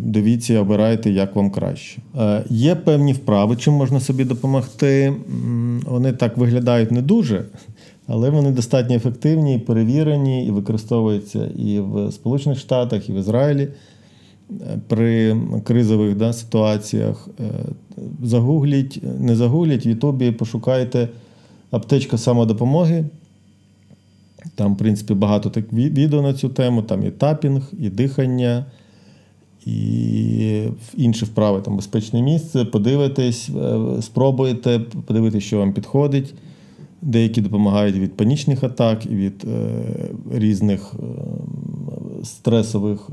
Дивіться, обирайте, як вам краще. Е, Є певні вправи, чим можна собі допомогти. Вони так виглядають не дуже, але вони достатньо ефективні перевірені, і використовуються і в Сполучених Штатах, і в Ізраїлі при кризових да, ситуаціях. Е, Загугліть, не загугліть, в Ютубі пошукайте аптечка самодопомоги. Там, в принципі, багато так відео на цю тему, там і тапінг, і дихання, і інші вправи, там безпечне місце. Подивитесь, е, спробуйте, подивитись, що вам підходить. Деякі допомагають від панічних атак, і від е, різних е, стресових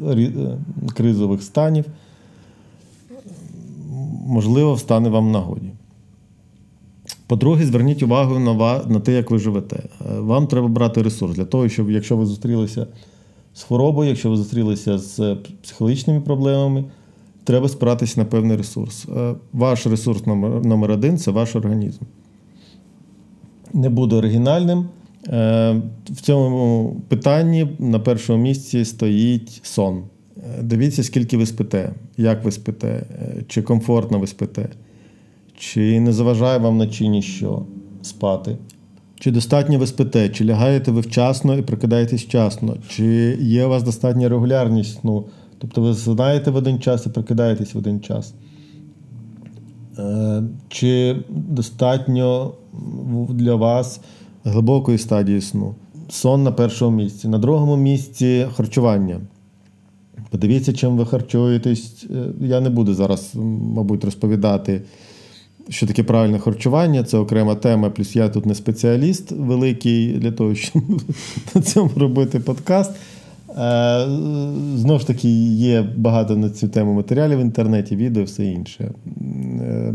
е, е, кризових станів. Можливо, встане вам нагоді. По-друге, зверніть увагу на на те, як ви живете. Е, вам треба брати ресурс для того, щоб якщо ви зустрілися з хворобою, якщо ви зустрілися з психологічними проблемами, треба спиратися на певний ресурс. Ваш ресурс номер, номер один це ваш організм. Не буду оригінальним. Е, в цьому питанні на першому місці стоїть сон. Дивіться, скільки ви спите, як ви спите, чи комфортно ви спите. Чи не заважає вам вночі ніщо спати? Чи достатньо ви спите, чи лягаєте ви вчасно і прикидаєтесь вчасно, чи є у вас достатня регулярність сну? Тобто ви знаєте в один час і прикидаєтесь в один час? Е, чи достатньо для вас глибокої стадії сну? Сон на першому місці. На другому місці харчування. Подивіться, чим ви харчуєтесь. Е, я не буду зараз, мабуть, розповідати що таке правильне харчування, це окрема тема. Плюс я тут не спеціаліст великий для того, щоб на цьому робити подкаст. Е, знову ж таки, є багато на цю тему матеріалів в інтернеті, відео, все інше. Е,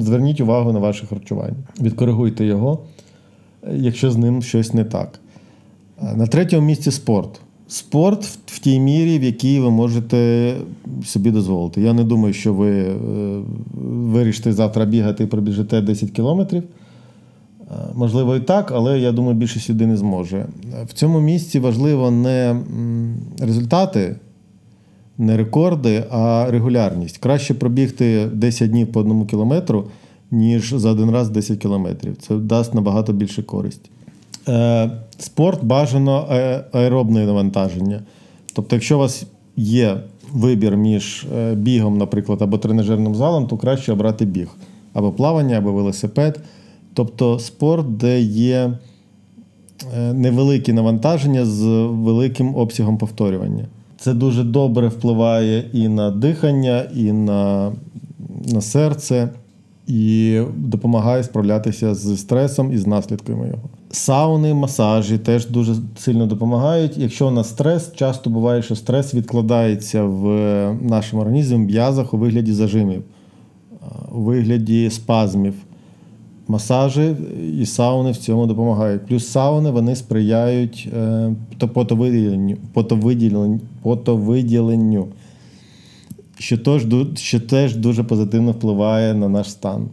зверніть увагу на ваше харчування. Відкоригуйте його, якщо з ним щось не так. На третьому місці спорт. Спорт в тій мірі, в якій ви можете собі дозволити. Я не думаю, що ви е, вирішите завтра бігати і пробіжите 10 кілометрів. Можливо, і так, але я думаю, більшість людей не зможе. В цьому місці важливо не результати, не рекорди, а регулярність. Краще пробігти 10 днів по одному кілометру, ніж за один раз 10 кілометрів. Це дасть набагато більше користь. Е, спорт бажано е, аеробне навантаження. Тобто, якщо у вас є вибір між е, бігом, наприклад, або тренажерним залом, то краще обрати біг або плавання, або велосипед. Тобто спорт, де є невеликі навантаження з великим обсягом повторювання. Це дуже добре впливає і на дихання, і на, на серце, і допомагає справлятися з стресом і з наслідками його. Сауни, масажі теж дуже сильно допомагають. Якщо у нас стрес, часто буває, що стрес відкладається в нашому організмі, в м'язах у вигляді зажимів, у вигляді спазмів. Масажі і сауни в цьому допомагають. Плюс сауни вони сприяють е, потовиділенню, потовиділенню, потовиділенню що теж, що теж дуже позитивно впливає на наш стан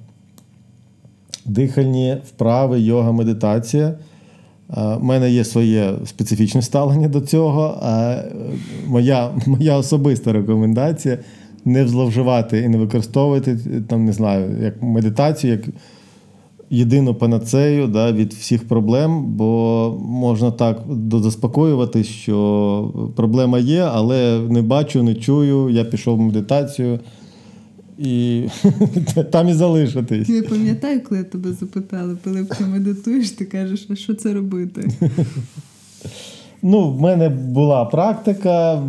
дихальні вправи, йога, медитація. У мене є своє специфічне ставлення до цього. Моя моя особиста рекомендація не зловживати і не використовувати там, не знаю, як медитацію, як єдину панацею да, від всіх проблем, бо можна так заспокоювати, що проблема є, але не бачу, не чую. Я пішов в медитацію і там і залишитись. Я пам'ятаю, коли я тебе запитала, коли ти медитуєш, ти кажеш, а що це робити? Ну, в мене була практика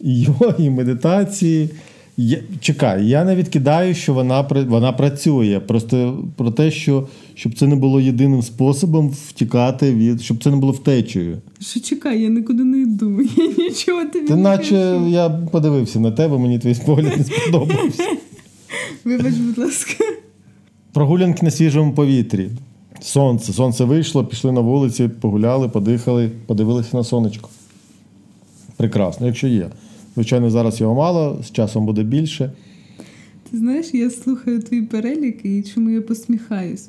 йоги, і медитації. Я, Чекай, я не відкидаю, що вона вона працює. Просто про те, що щоб це не було єдиним способом втікати від, щоб це не було втечею. Що чекай, я нікуди не йду. Я нічого тобі Ти наче кажу. я подивився на тебе, мені твій погляд не сподобався. Вибач, будь ласка. Прогулянки на свіжому повітрі. Сонце. Сонце вийшло, пішли на вулиці, погуляли, подихали, подивилися на сонечко. Прекрасно, якщо є. Звичайно, зараз його мало, з часом буде більше. Ти знаєш, я слухаю твій перелік і чому я посміхаюсь.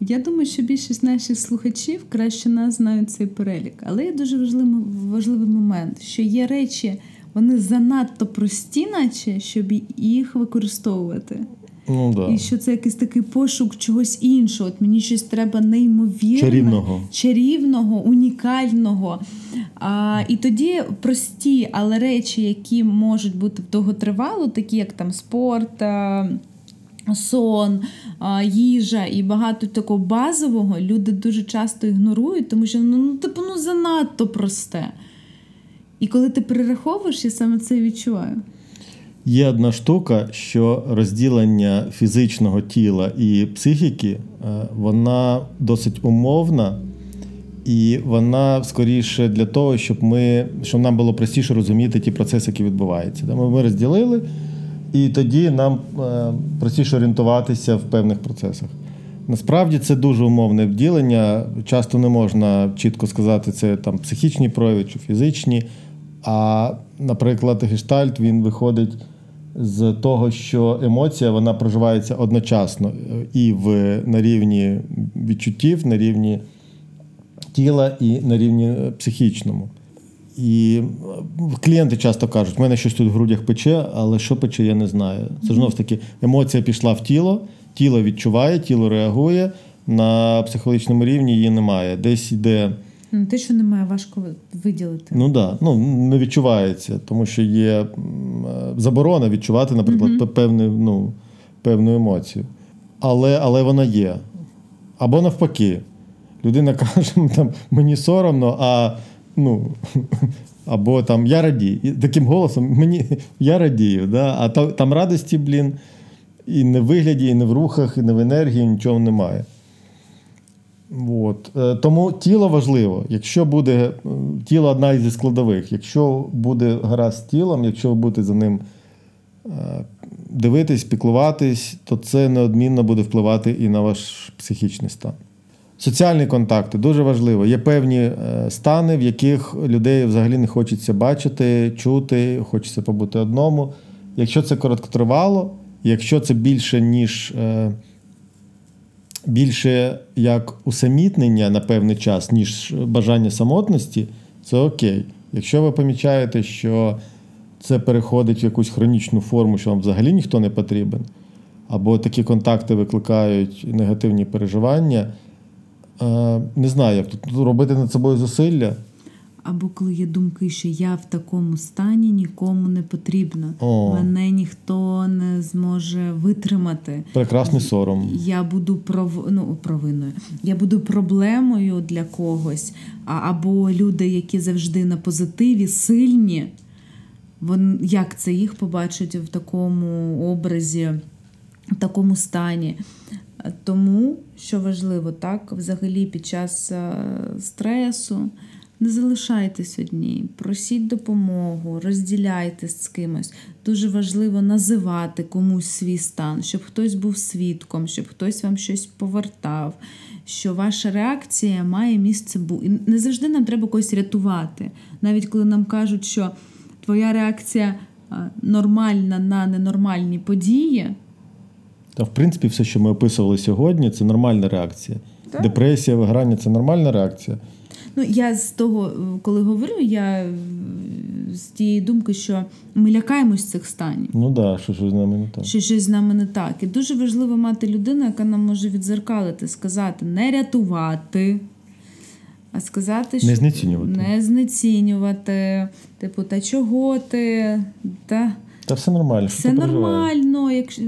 Я думаю, що більшість наших слухачів краще нас знають цей перелік. Але є дуже важливий важливий момент, що є речі, вони занадто прості, наче щоб їх використовувати. Ну, да. І що це якийсь такий пошук чогось іншого. От Мені щось треба неймовірне, чарівного, чарівного унікального. А, І тоді прості, але речі, які можуть бути довготривало, такі як там спорт. Сон, їжа і багато такого базового люди дуже часто ігнорують, тому що ну, ну типу ну занадто просте. І коли ти перераховуєш, я саме це відчуваю. Є одна штука, що розділення фізичного тіла і психіки, е, вона досить умовна, і вона скоріше для того, щоб ми, щоб нам було простіше розуміти ті процеси, які відбуваються. Ми розділили, і тоді нам е, простіше орієнтуватися в певних процесах. Насправді це дуже умовне вділення. Часто не можна чітко сказати, це там психічні прояви чи фізичні. А, наприклад, гештальт він виходить з того, що емоція вона проживається одночасно і в, на рівні відчуттів, на рівні тіла і на рівні психічному. І клієнти часто кажуть, в мене щось тут в грудях пече, але що пече, я не знаю. Це ж таки емоція пішла в тіло, тіло відчуває, тіло реагує. На психологічному рівні її немає. Десь йде. Ну, те, що немає, важко виділити. Ну так, да. ну не відчувається, тому що є заборона відчувати, наприклад, mm-hmm. певну, ну, певну емоцію. Але але вона є. Або навпаки, людина каже, там, мені соромно, а ну, або там я радію. І таким голосом мені я радію. Да? А там, там радості, блін, і не в вигляді, і не в рухах, і не в енергії, нічого немає. От. Е, тому тіло важливо. Якщо буде е, тіло одна із складових, якщо буде гаразд з тілом, якщо ви будете за ним е, дивитись, піклуватись, то це неодмінно буде впливати і на ваш психічний стан. Соціальні контакти дуже важливо. Є певні стани, в яких людей взагалі не хочеться бачити, чути, хочеться побути одному. Якщо це короткотривало, якщо це більше, ніж більше як усамітнення на певний час, ніж бажання самотності, це окей. Якщо ви помічаєте, що це переходить в якусь хронічну форму, що вам взагалі ніхто не потрібен, або такі контакти викликають негативні переживання, е, не знаю, як тут робити над собою зусилля. Або коли є думки, що я в такому стані нікому не потрібна. О. Мене ніхто не зможе витримати. Прекрасний сором. Я буду пров... ну, провиною. Я буду проблемою для когось. Або люди, які завжди на позитиві, сильні. Вон, як це їх побачить в такому образі, в такому стані. Тому, що важливо, так, взагалі під час е, стресу. Не залишайтесь одні, просіть допомогу, розділяйтесь з кимось. Дуже важливо називати комусь свій стан, щоб хтось був свідком, щоб хтось вам щось повертав, що ваша реакція має місце бути. І не завжди нам треба когось рятувати. Навіть коли нам кажуть, що твоя реакція нормальна на ненормальні події. Та, в принципі, все, що ми описували сьогодні, це нормальна реакція. Так. Депресія, виграння це нормальна реакція. Ну, я з того, коли говорю, я з тієї думки, що ми лякаємось цих станів. Ну так, да, що щось з нами не так. Що щось з нами не так. І дуже важливо мати людину, яка нам може відзеркалити, сказати, не рятувати. А сказати, що не знецінювати. Не знецінювати. Типу, та чого ти? Та Та все нормально. Все нормально, якщо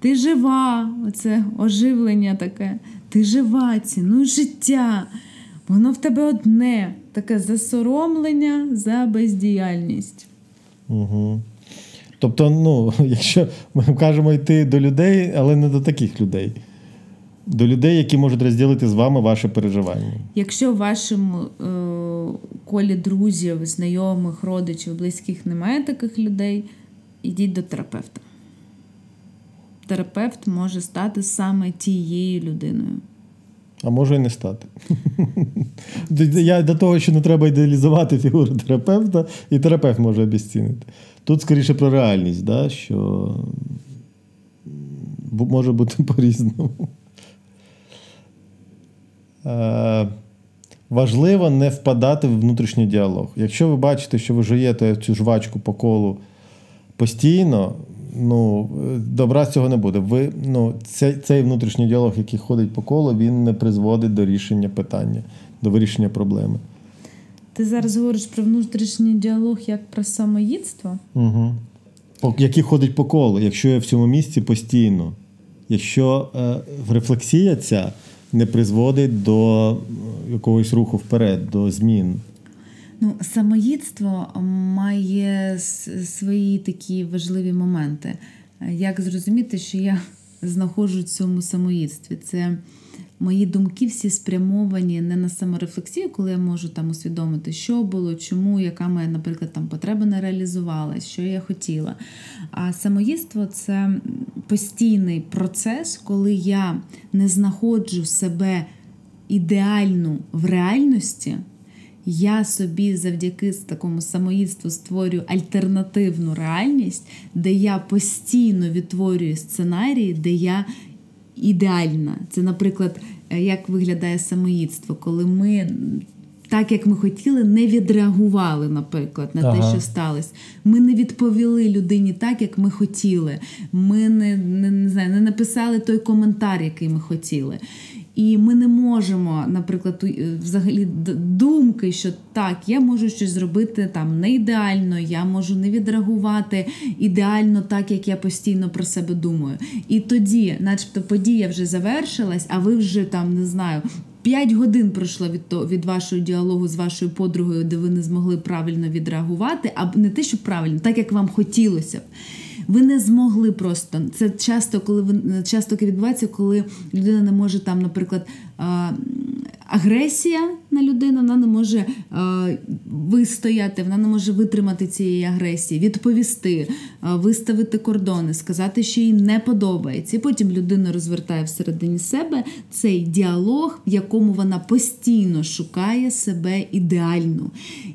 ти жива, оце оживлення таке. Ти жива, цінуй життя. Воно в тебе одне таке засоромлення за бездіяльність. Угу. Тобто, ну, якщо ми кажемо йти до людей, але не до таких людей. До людей, які можуть розділити з вами ваше переживання. Якщо в вашому е, колі друзів, знайомих, родичів, близьких немає таких людей, ідіть до терапевта. Терапевт може стати саме тією людиною. А може і не стати. Я до того, що не треба ідеалізувати фігуру терапевта, і терапевт може обіцінити. Тут скоріше про реальність, да, що може бути по-різному. Е, важливо не впадати в внутрішній діалог. Якщо ви бачите, що ви жуєте цю жвачку по колу постійно, ну, добра з цього не буде. Ви, ну, Цей цей внутрішній діалог, який ходить по колу, він не призводить до рішення питання, до вирішення проблеми. Ти зараз говориш про внутрішній діалог як про самоїдство? Угу. Який ходить по колу, якщо я в цьому місці постійно, якщо е, рефлексія ця не призводить до якогось руху вперед, до змін. Ну, самоїдство має свої такі важливі моменти. Як зрозуміти, що я знаходжу в цьому самоїдстві? Це мої думки всі спрямовані не на саморефлексію, коли я можу там усвідомити, що було, чому, яка моя, наприклад, там потреба не реалізувалась, що я хотіла. А самоїдство це постійний процес, коли я не знаходжу себе ідеальну в реальності. Я собі завдяки такому самоїдству створюю альтернативну реальність, де я постійно відтворюю сценарії, де я ідеальна. Це, наприклад, е, як виглядає самоїдство, коли ми. Так, як ми хотіли, не відреагували, наприклад, на ага. те, що сталося. Ми не відповіли людині так, як ми хотіли. Ми не не, не, знаю, не написали той коментар, який ми хотіли. І ми не можемо, наприклад, е, взагалі думки, що так, я можу щось зробити там не ідеально, я можу не відреагувати ідеально, так як я постійно про себе думаю. І тоді, начебто, подія вже завершилась, а ви вже там не знаю. П'ять годин пройшло від то, від вашого діалогу з вашою подругою, де ви не змогли правильно відреагувати, а не те, що правильно, так як вам хотілося б. Ви не змогли просто. Це часто, коли ви часто відбувається, коли людина не може там, наприклад, агресія на людину, вона не може е, вистояти, вона не може витримати цієї агресії, відповісти, е, виставити кордони, сказати, що їй не подобається. І потім людина розвертає всередині себе цей діалог, в якому вона постійно шукає себе ідеальну.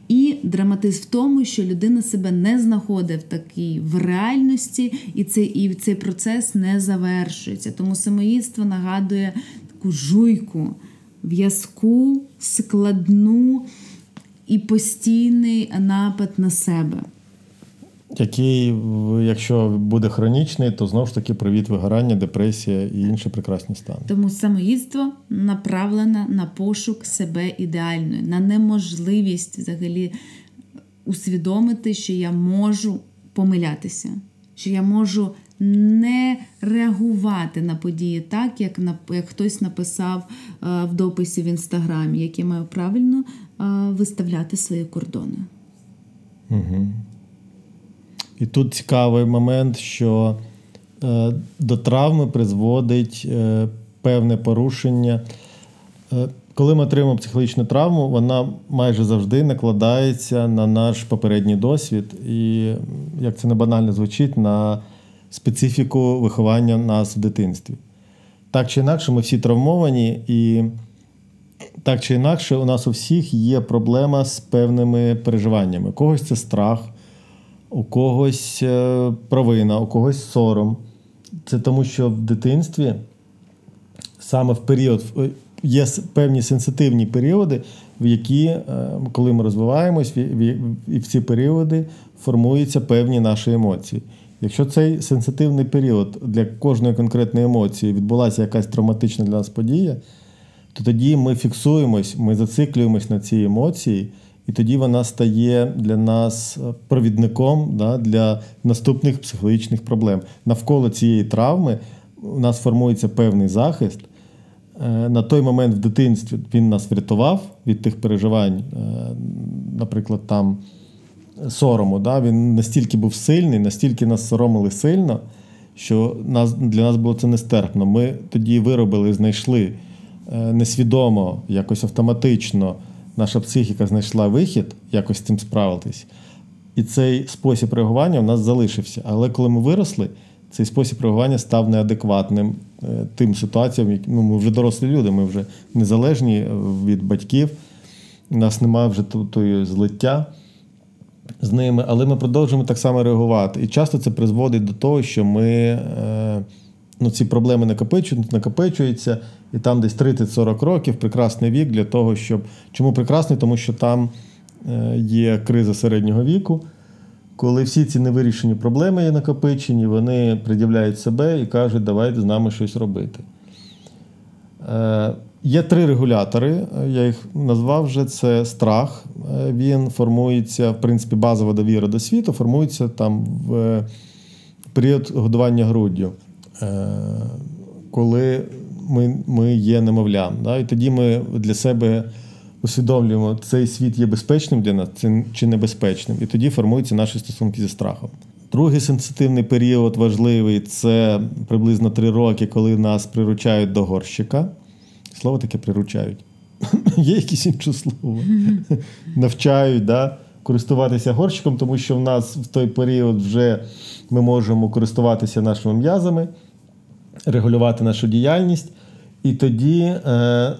І драматизм в тому, що людина себе не знаходить в такій в реальності, і цей, і цей процес не завершується. Тому самоїдство нагадує таку жуйку в'язку, складну і постійний напад на себе. Який, якщо буде хронічний, то знову ж таки привіт вигорання, депресія і інші прекрасні стани. Тому самоїдство направлене на пошук себе ідеальної, на неможливість взагалі усвідомити, що я можу помилятися, що я можу не реагувати на події так, як як хтось написав е, в дописі в інстаграмі, як я маю правильно е, виставляти свої кордони. Угу. І тут цікавий момент, що е, до травми призводить е, певне порушення. Е, коли ми отримуємо психологічну травму, вона майже завжди накладається на наш попередній досвід, і як це не банально звучить, на специфіку виховання нас в дитинстві. Так чи інакше, ми всі травмовані, і так чи інакше, у нас у всіх є проблема з певними переживаннями. У когось це страх, у когось е, провина, у когось сором. Це тому, що в дитинстві саме в період є певні сенситивні періоди, в які, е, коли ми розвиваємось, і в ці періоди формуються певні наші емоції. Якщо цей сенситивний період для кожної конкретної емоції відбулася якась травматична для нас подія, то тоді ми фіксуємось, ми зациклюємось на цій емоції, і тоді вона стає для нас е, провідником да, для наступних психологічних проблем. Навколо цієї травми у нас формується певний захист. Е, на той момент в дитинстві він нас врятував від тих переживань, е, наприклад, там сорому. Да? Він настільки був сильний, настільки нас соромили сильно, що нас, для нас було це нестерпно. Ми тоді виробили, знайшли е, несвідомо, якось автоматично. Наша психіка знайшла вихід, якось з цим справитись. І цей спосіб реагування у нас залишився. Але коли ми виросли, цей спосіб реагування став неадекватним е, тим ситуаціям, які ну, ми вже дорослі люди, ми вже незалежні від батьків, у нас немає вже тої злиття з ними, але ми продовжуємо так само реагувати. І часто це призводить до того, що ми е, ну, ці проблеми накопичують, накопичуються, і там десь 30-40 років прекрасний вік для того, щоб. Чому прекрасний? Тому що там е, є криза середнього віку. Коли всі ці невирішені проблеми є накопичені, вони пред'являють себе і кажуть, давайте з нами щось робити. Е, Є три регулятори, я їх назвав вже це страх. Е, він формується, в принципі, базова довіра до світу, формується там в період годування груддю, е, коли ми ми є немовлям. Да? І тоді ми для себе усвідомлюємо, цей світ є безпечним для нас чи небезпечним. І тоді формуються наші стосунки зі страхом. Другий сенситивний період важливий це приблизно три роки, коли нас приручають до горщика. Слово таке приручають. Є якесь інше слово. Навчають да, користуватися горщиком, тому що в нас в той період вже ми можемо користуватися нашими м'язами, регулювати нашу діяльність. І тоді е,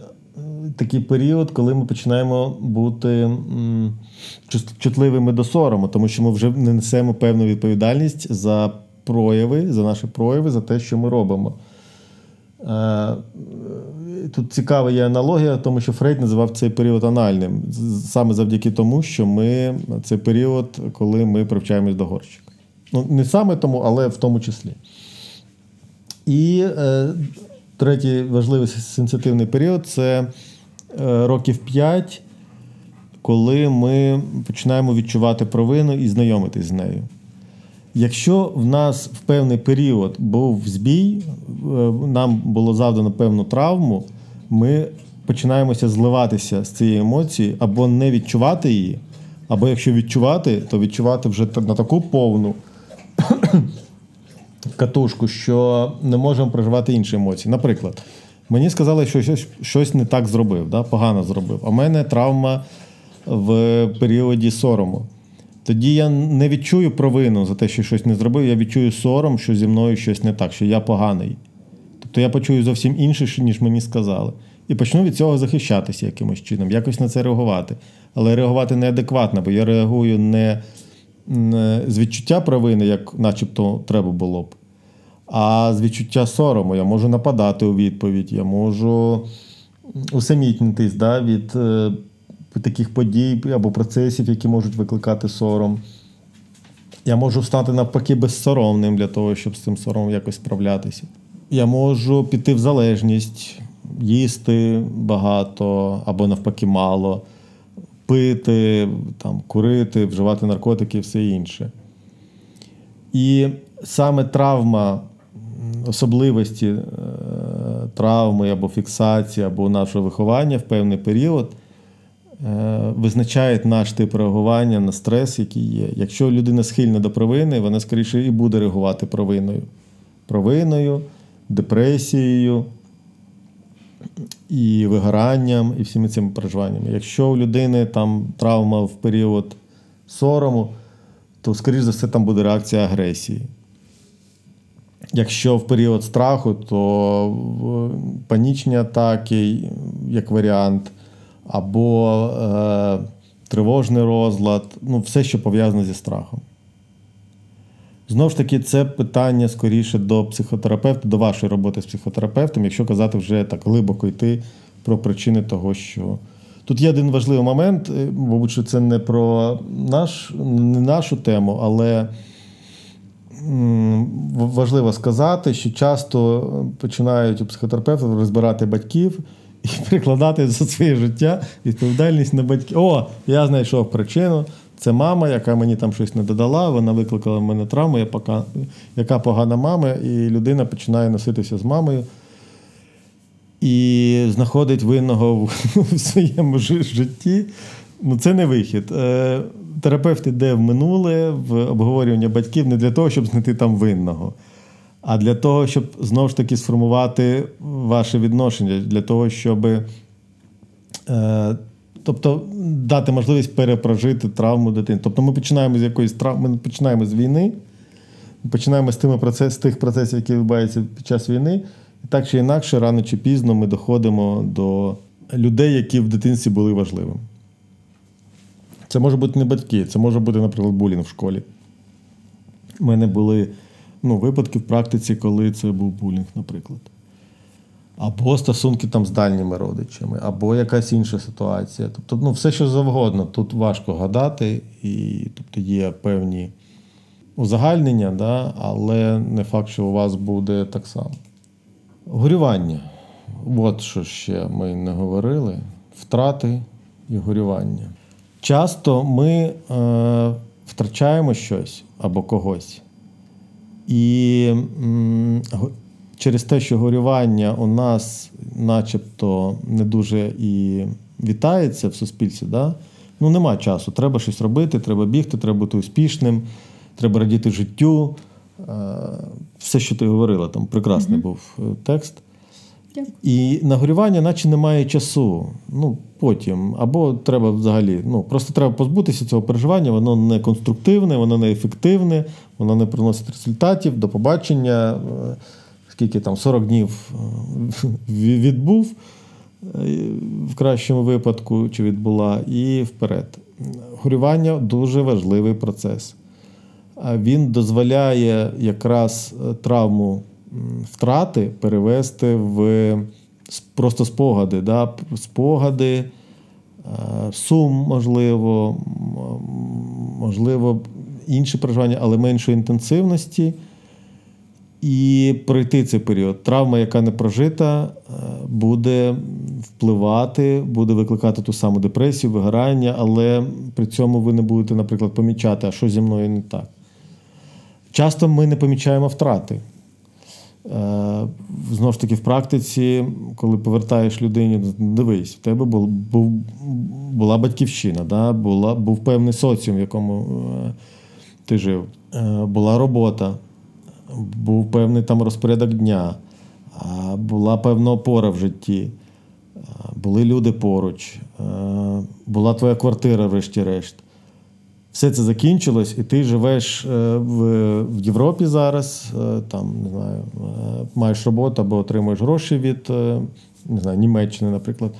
такий період, коли ми починаємо бути м, чутливими до сорому, тому що ми вже не несемо певну відповідальність за прояви, за наші прояви, за те, що ми робимо. Е, тут цікава є аналогія, тому що Фрейд називав цей період анальним. Саме завдяки тому, що ми це період, коли ми привчаємось до горщика. Ну, не саме тому, але в тому числі. І е, третій важливий сенситивний період це е, років 5, коли ми починаємо відчувати провину і знайомитись з нею. Якщо в нас в певний період був збій, е, нам було завдано певну травму, ми починаємося зливатися з цієї емоції або не відчувати її, або якщо відчувати, то відчувати вже на таку повну катушку, що не можемо проживати інші емоції. Наприклад, мені сказали, що щось щось не так зробив, да? погано зробив. А в мене травма в періоді сорому. Тоді я не відчую провину за те, що щось не зробив. Я відчую сором, що зі мною щось не так, що я поганий. Тобто я почую зовсім інше, ніж мені сказали. І почну від цього захищатися якимось чином, якось на це реагувати. Але реагувати неадекватно, бо я реагую не, не з відчуття провини, як начебто треба було б, а з відчуття сорому. Я можу нападати у відповідь, я можу усамітнитись да, від е, таких подій або процесів, які можуть викликати сором. Я можу стати навпаки безсоромним для того, щоб з цим соромом якось справлятися. Я можу піти в залежність, їсти багато або навпаки мало, пити, там, курити, вживати наркотики і все інше. І саме травма, особливості е, травми або фіксації, або нашого виховання в певний період. Е, визначають наш тип реагування на стрес, який є. Якщо людина схильна до провини, вона скоріше і буде реагувати провиною. Провиною, депресією і вигоранням, і всіми цими переживаннями. Якщо у людини там травма в період сорому, то, скоріш за все, там буде реакція агресії. Якщо в період страху, то панічні атаки, як варіант або е, тривожний розлад, ну, все, що пов'язане зі страхом. Знову ж таки, це питання скоріше до психотерапевта, до вашої роботи з психотерапевтом, якщо казати вже так глибоко йти про причини того, що. Тут є один важливий момент, е, мабуть, що це не про наш, не нашу тему, але важливо сказати, що часто починають у психотерапевтів розбирати батьків і перекладати за своє життя відповідальність на батьків. О, я знайшов причину. Це мама, яка мені там щось не додала, вона викликала в мене травму, яка погана мама, і людина починає носитися з мамою і знаходить винного в своєму житті. Ну, Це не вихід. Е, терапевт йде в минуле, в обговорювання батьків не для того, щоб знайти там винного а для того, щоб знову ж таки сформувати ваше відношення, для того, щоб е, тобто дати можливість перепрожити травму дитини. Тобто ми починаємо з якоїсь травми, ми починаємо з війни, починаємо з тими процес, з тих процесів, які відбуваються під час війни. І так чи інакше, рано чи пізно ми доходимо до людей, які в дитинстві були важливими. Це може бути не батьки, це може бути, наприклад, булінг в школі. У мене були ну, випадки в практиці, коли це був булінг, наприклад. Або стосунки там з дальніми родичами, або якась інша ситуація. Тобто, ну, все, що завгодно, тут важко гадати, і тобто є певні узагальнення, да, але не факт, що у вас буде так само. Горювання. От що ще ми не говорили: втрати і горювання. Часто ми е, втрачаємо щось або когось. І через те, що горювання у нас начебто не дуже і вітається в суспільстві, да? ну нема часу. Треба щось робити, треба бігти, треба бути успішним, треба радіти життю. Е, все, що ти говорила, там прекрасний угу. був е, текст. І нагорювання, наче немає часу. Ну, потім. Або треба взагалі, ну, просто треба позбутися цього переживання, воно не конструктивне, воно не ефективне, воно не приносить результатів, до побачення. Е, скільки там 40 днів відбув в кращому випадку, чи відбула, і вперед. Горювання дуже важливий процес. Він дозволяє якраз травму втрати перевести в просто спогади. Да? Спогади, сум, можливо, можливо, інші переживання, але меншої інтенсивності. І пройти цей період. Травма, яка не прожита, буде впливати, буде викликати ту саму депресію, вигорання, але при цьому ви не будете, наприклад, помічати, а що зі мною не так. Часто ми не помічаємо втрати. Е, знову ж таки, в практиці, коли повертаєш людині, дивись, в тебе був, був, була батьківщина, да? була, був певний соціум, в якому е, ти жив, е, була робота, був певний там розпорядок дня, була певна опора в житті, були люди поруч, була твоя квартира, врешті-решт все це закінчилось, і ти живеш е, в Європі зараз, е, там не знаю, е, маєш роботу або отримуєш гроші від не знаю, Німеччини, наприклад,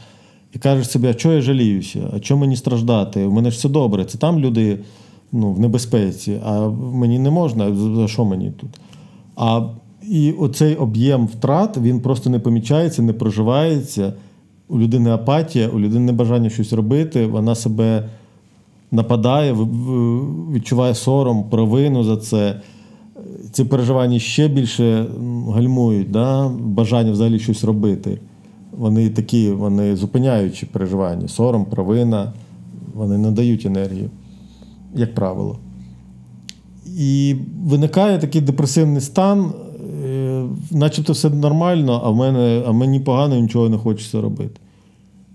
і кажеш собі, а чого я жаліюся? А чого мені страждати? У мене ж все добре. Це там люди ну, в небезпеці, а мені не можна, за що мені тут? А і оцей об'єм втрат він просто не помічається, не проживається. У людини апатія, у людини небажання щось робити, вона себе нападає, відчуває сором, провину за це. Ці переживання ще більше гальмують, да? бажання взагалі щось робити. Вони такі, вони зупиняючі переживання, сором, провина, вони не дають енергію, як правило. І виникає такий депресивний стан, е, начебто все нормально, а в мене, а мені погано нічого не хочеться робити.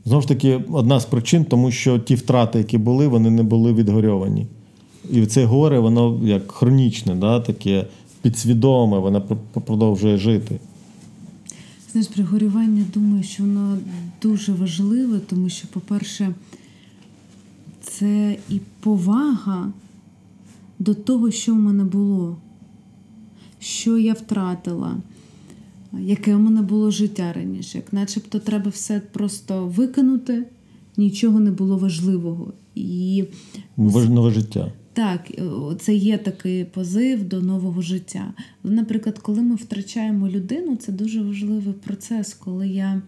Знову ж таки, одна з причин, тому що ті втрати, які були, вони не були відгорьовані. І це горе, воно як хронічне, да, таке підсвідоме, воно продовжує жити. Знаєш, пригорювання, думаю, що воно дуже важливе, тому що, по-перше, це і повага до того, що в мене було, що я втратила яке у мене було життя раніше. Як начебто треба все просто викинути, нічого не було важливого. І Нове життя. Так, це є такий позив до нового життя. Але, наприклад, коли ми втрачаємо людину, це дуже важливий процес, коли я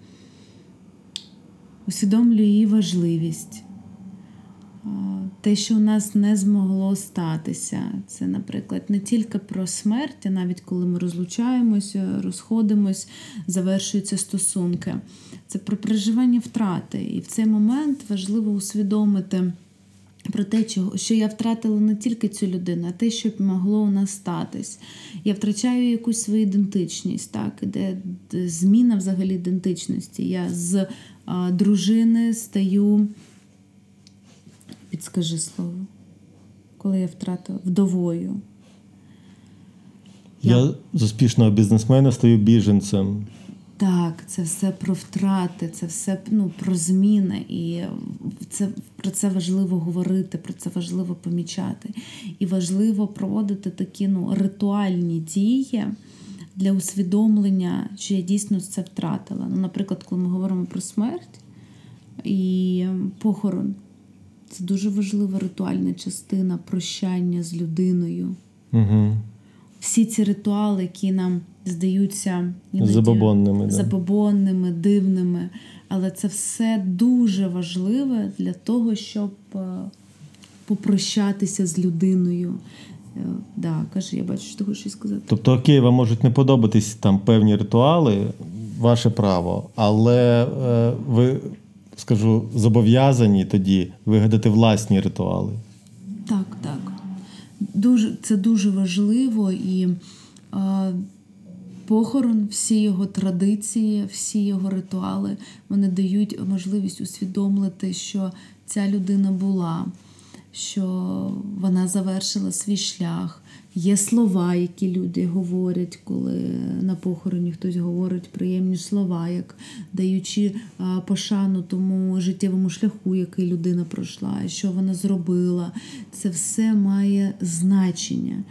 усвідомлюю її важливість те, що у нас не змогло статися. Це, наприклад, не тільки про смерть, а навіть коли ми розлучаємося, розходимось, завершуються стосунки. Це про переживання втрати. І в цей момент важливо усвідомити. Про те, що я втратила не тільки цю людину, а те, що могло у нас статись. Я втрачаю якусь свою ідентичність, так, де зміна взагалі ідентичності. Я з а, дружини стаю Підскажи слово, коли я втратила вдовою. Я, я з успішного бізнесмена стаю біженцем. Так, це все про втрати, це все ну, про зміни. І це, про це важливо говорити, про це важливо помічати. І важливо проводити такі ну, ритуальні дії для усвідомлення, що я дійсно це втратила. Ну, Наприклад, коли ми говоримо про смерть і похорон. Це дуже важлива ритуальна частина прощання з людиною. Угу. Всі ці ритуали, які нам здаються іноді забобонними, забобонними, дивними. Але це все дуже важливе для того, щоб е, попрощатися з людиною. Е, да, Каже, я бачу, що ти хочеш щось сказати. Тобто, окей, вам можуть не подобатись там певні ритуали, ваше право, але е, ви скажу, зобов'язані тоді вигадати власні ритуали. Так, так. Дуже, Це дуже важливо і а, похорон, всі його традиції, всі його ритуали вони дають можливість усвідомити, що ця людина була, що вона завершила свій шлях. Є слова, які люди говорять, коли на похороні хтось говорить приємні слова, як даючи пошану тому життєвому шляху, який людина пройшла, що вона зробила. Це все має значення.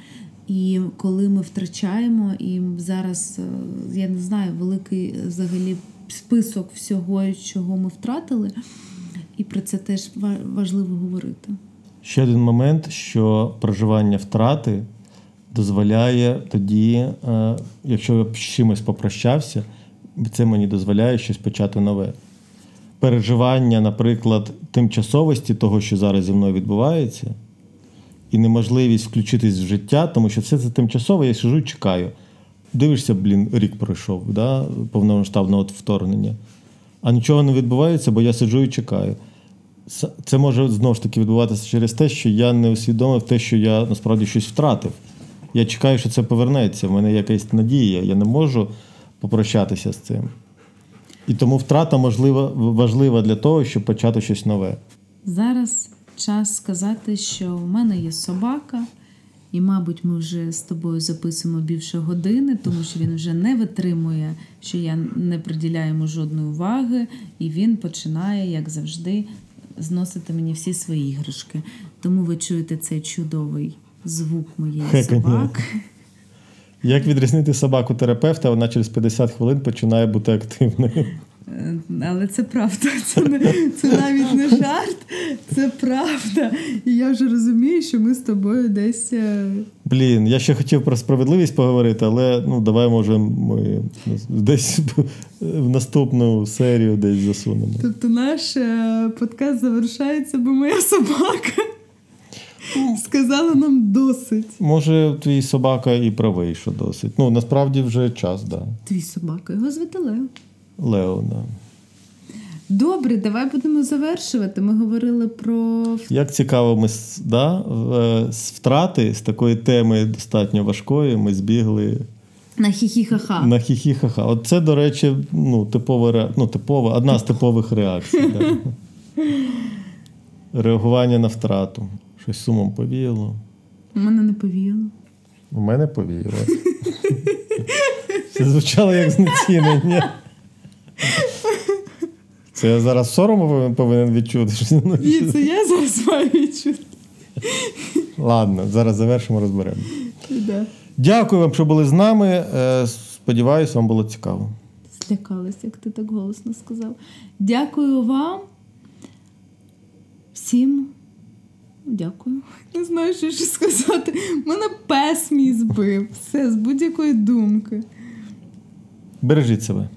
І коли ми втрачаємо, і зараз е, я не знаю, великий взагалі список всього, чого ми втратили, і про це теж важливо говорити. Ще один момент, що проживання втрати дозволяє тоді, е, якщо я з чимось попрощався, це мені дозволяє щось почати нове. Переживання, наприклад, тимчасовості того, що зараз зі мною відбувається, і неможливість включитись в життя, тому що все це тимчасово, я сижу і чекаю. Дивишся, блін, рік пройшов, да, повномасштабного вторгнення. А нічого не відбувається, бо я сиджу і чекаю. Це може знову ж таки відбуватися через те, що я не усвідомив те, що я насправді щось втратив. Я чекаю, що це повернеться. В мене якась надія, я не можу попрощатися з цим. І тому втрата можлива, важлива для того, щоб почати щось нове. Зараз час сказати, що в мене є собака, і, мабуть, ми вже з тобою записуємо більше години, тому що він вже не витримує, що я не приділяю йому жодної уваги, і він починає, як завжди, зносити мені всі свої іграшки. Тому ви чуєте цей чудовий звук моєї собаки. Як відрізнити собаку терапевта, вона через 50 хвилин починає бути активною. Е, але це правда, це не, це навіть не жарт, це правда. І я вже розумію, що ми з тобою десь. Е, Блін, я ще хотів про справедливість поговорити, але ну давай може ми десь в наступну серію десь засунемо. Тобто наш е, подкаст завершається, бо моя собака. Сказала нам досить. Може, твій собака і правий, що досить. Ну, насправді вже час, так. Да. Твій собака, його звати Лео. Лео, да. Добре, давай будемо завершувати. Ми говорили про. Як цікаво, ми да, е, з втрати з такої теми достатньо важкої, ми збігли. На хі-хі-ха-ха. На хі-хі-ха-ха. От це, до речі, ну, типова, ну, типова, одна з типових реакцій. Да. Реагування на втрату. Щось сумом повіяло. У мене не повіяло. У мене повіяло. Це звучало як знецінення. Це я зараз сорому повинен відчути. Ні, це я зараз маю відчути. Ладно, зараз завершимо, розберемо. Да. Дякую вам, що були з нами. Е, сподіваюсь, вам було цікаво. Злякалась, як ти так голосно сказав. Дякую вам. Всім. Дякую. Не знаю, що ще сказати. Мене пес мій збив. Все з будь-якої думки. Бережіть себе.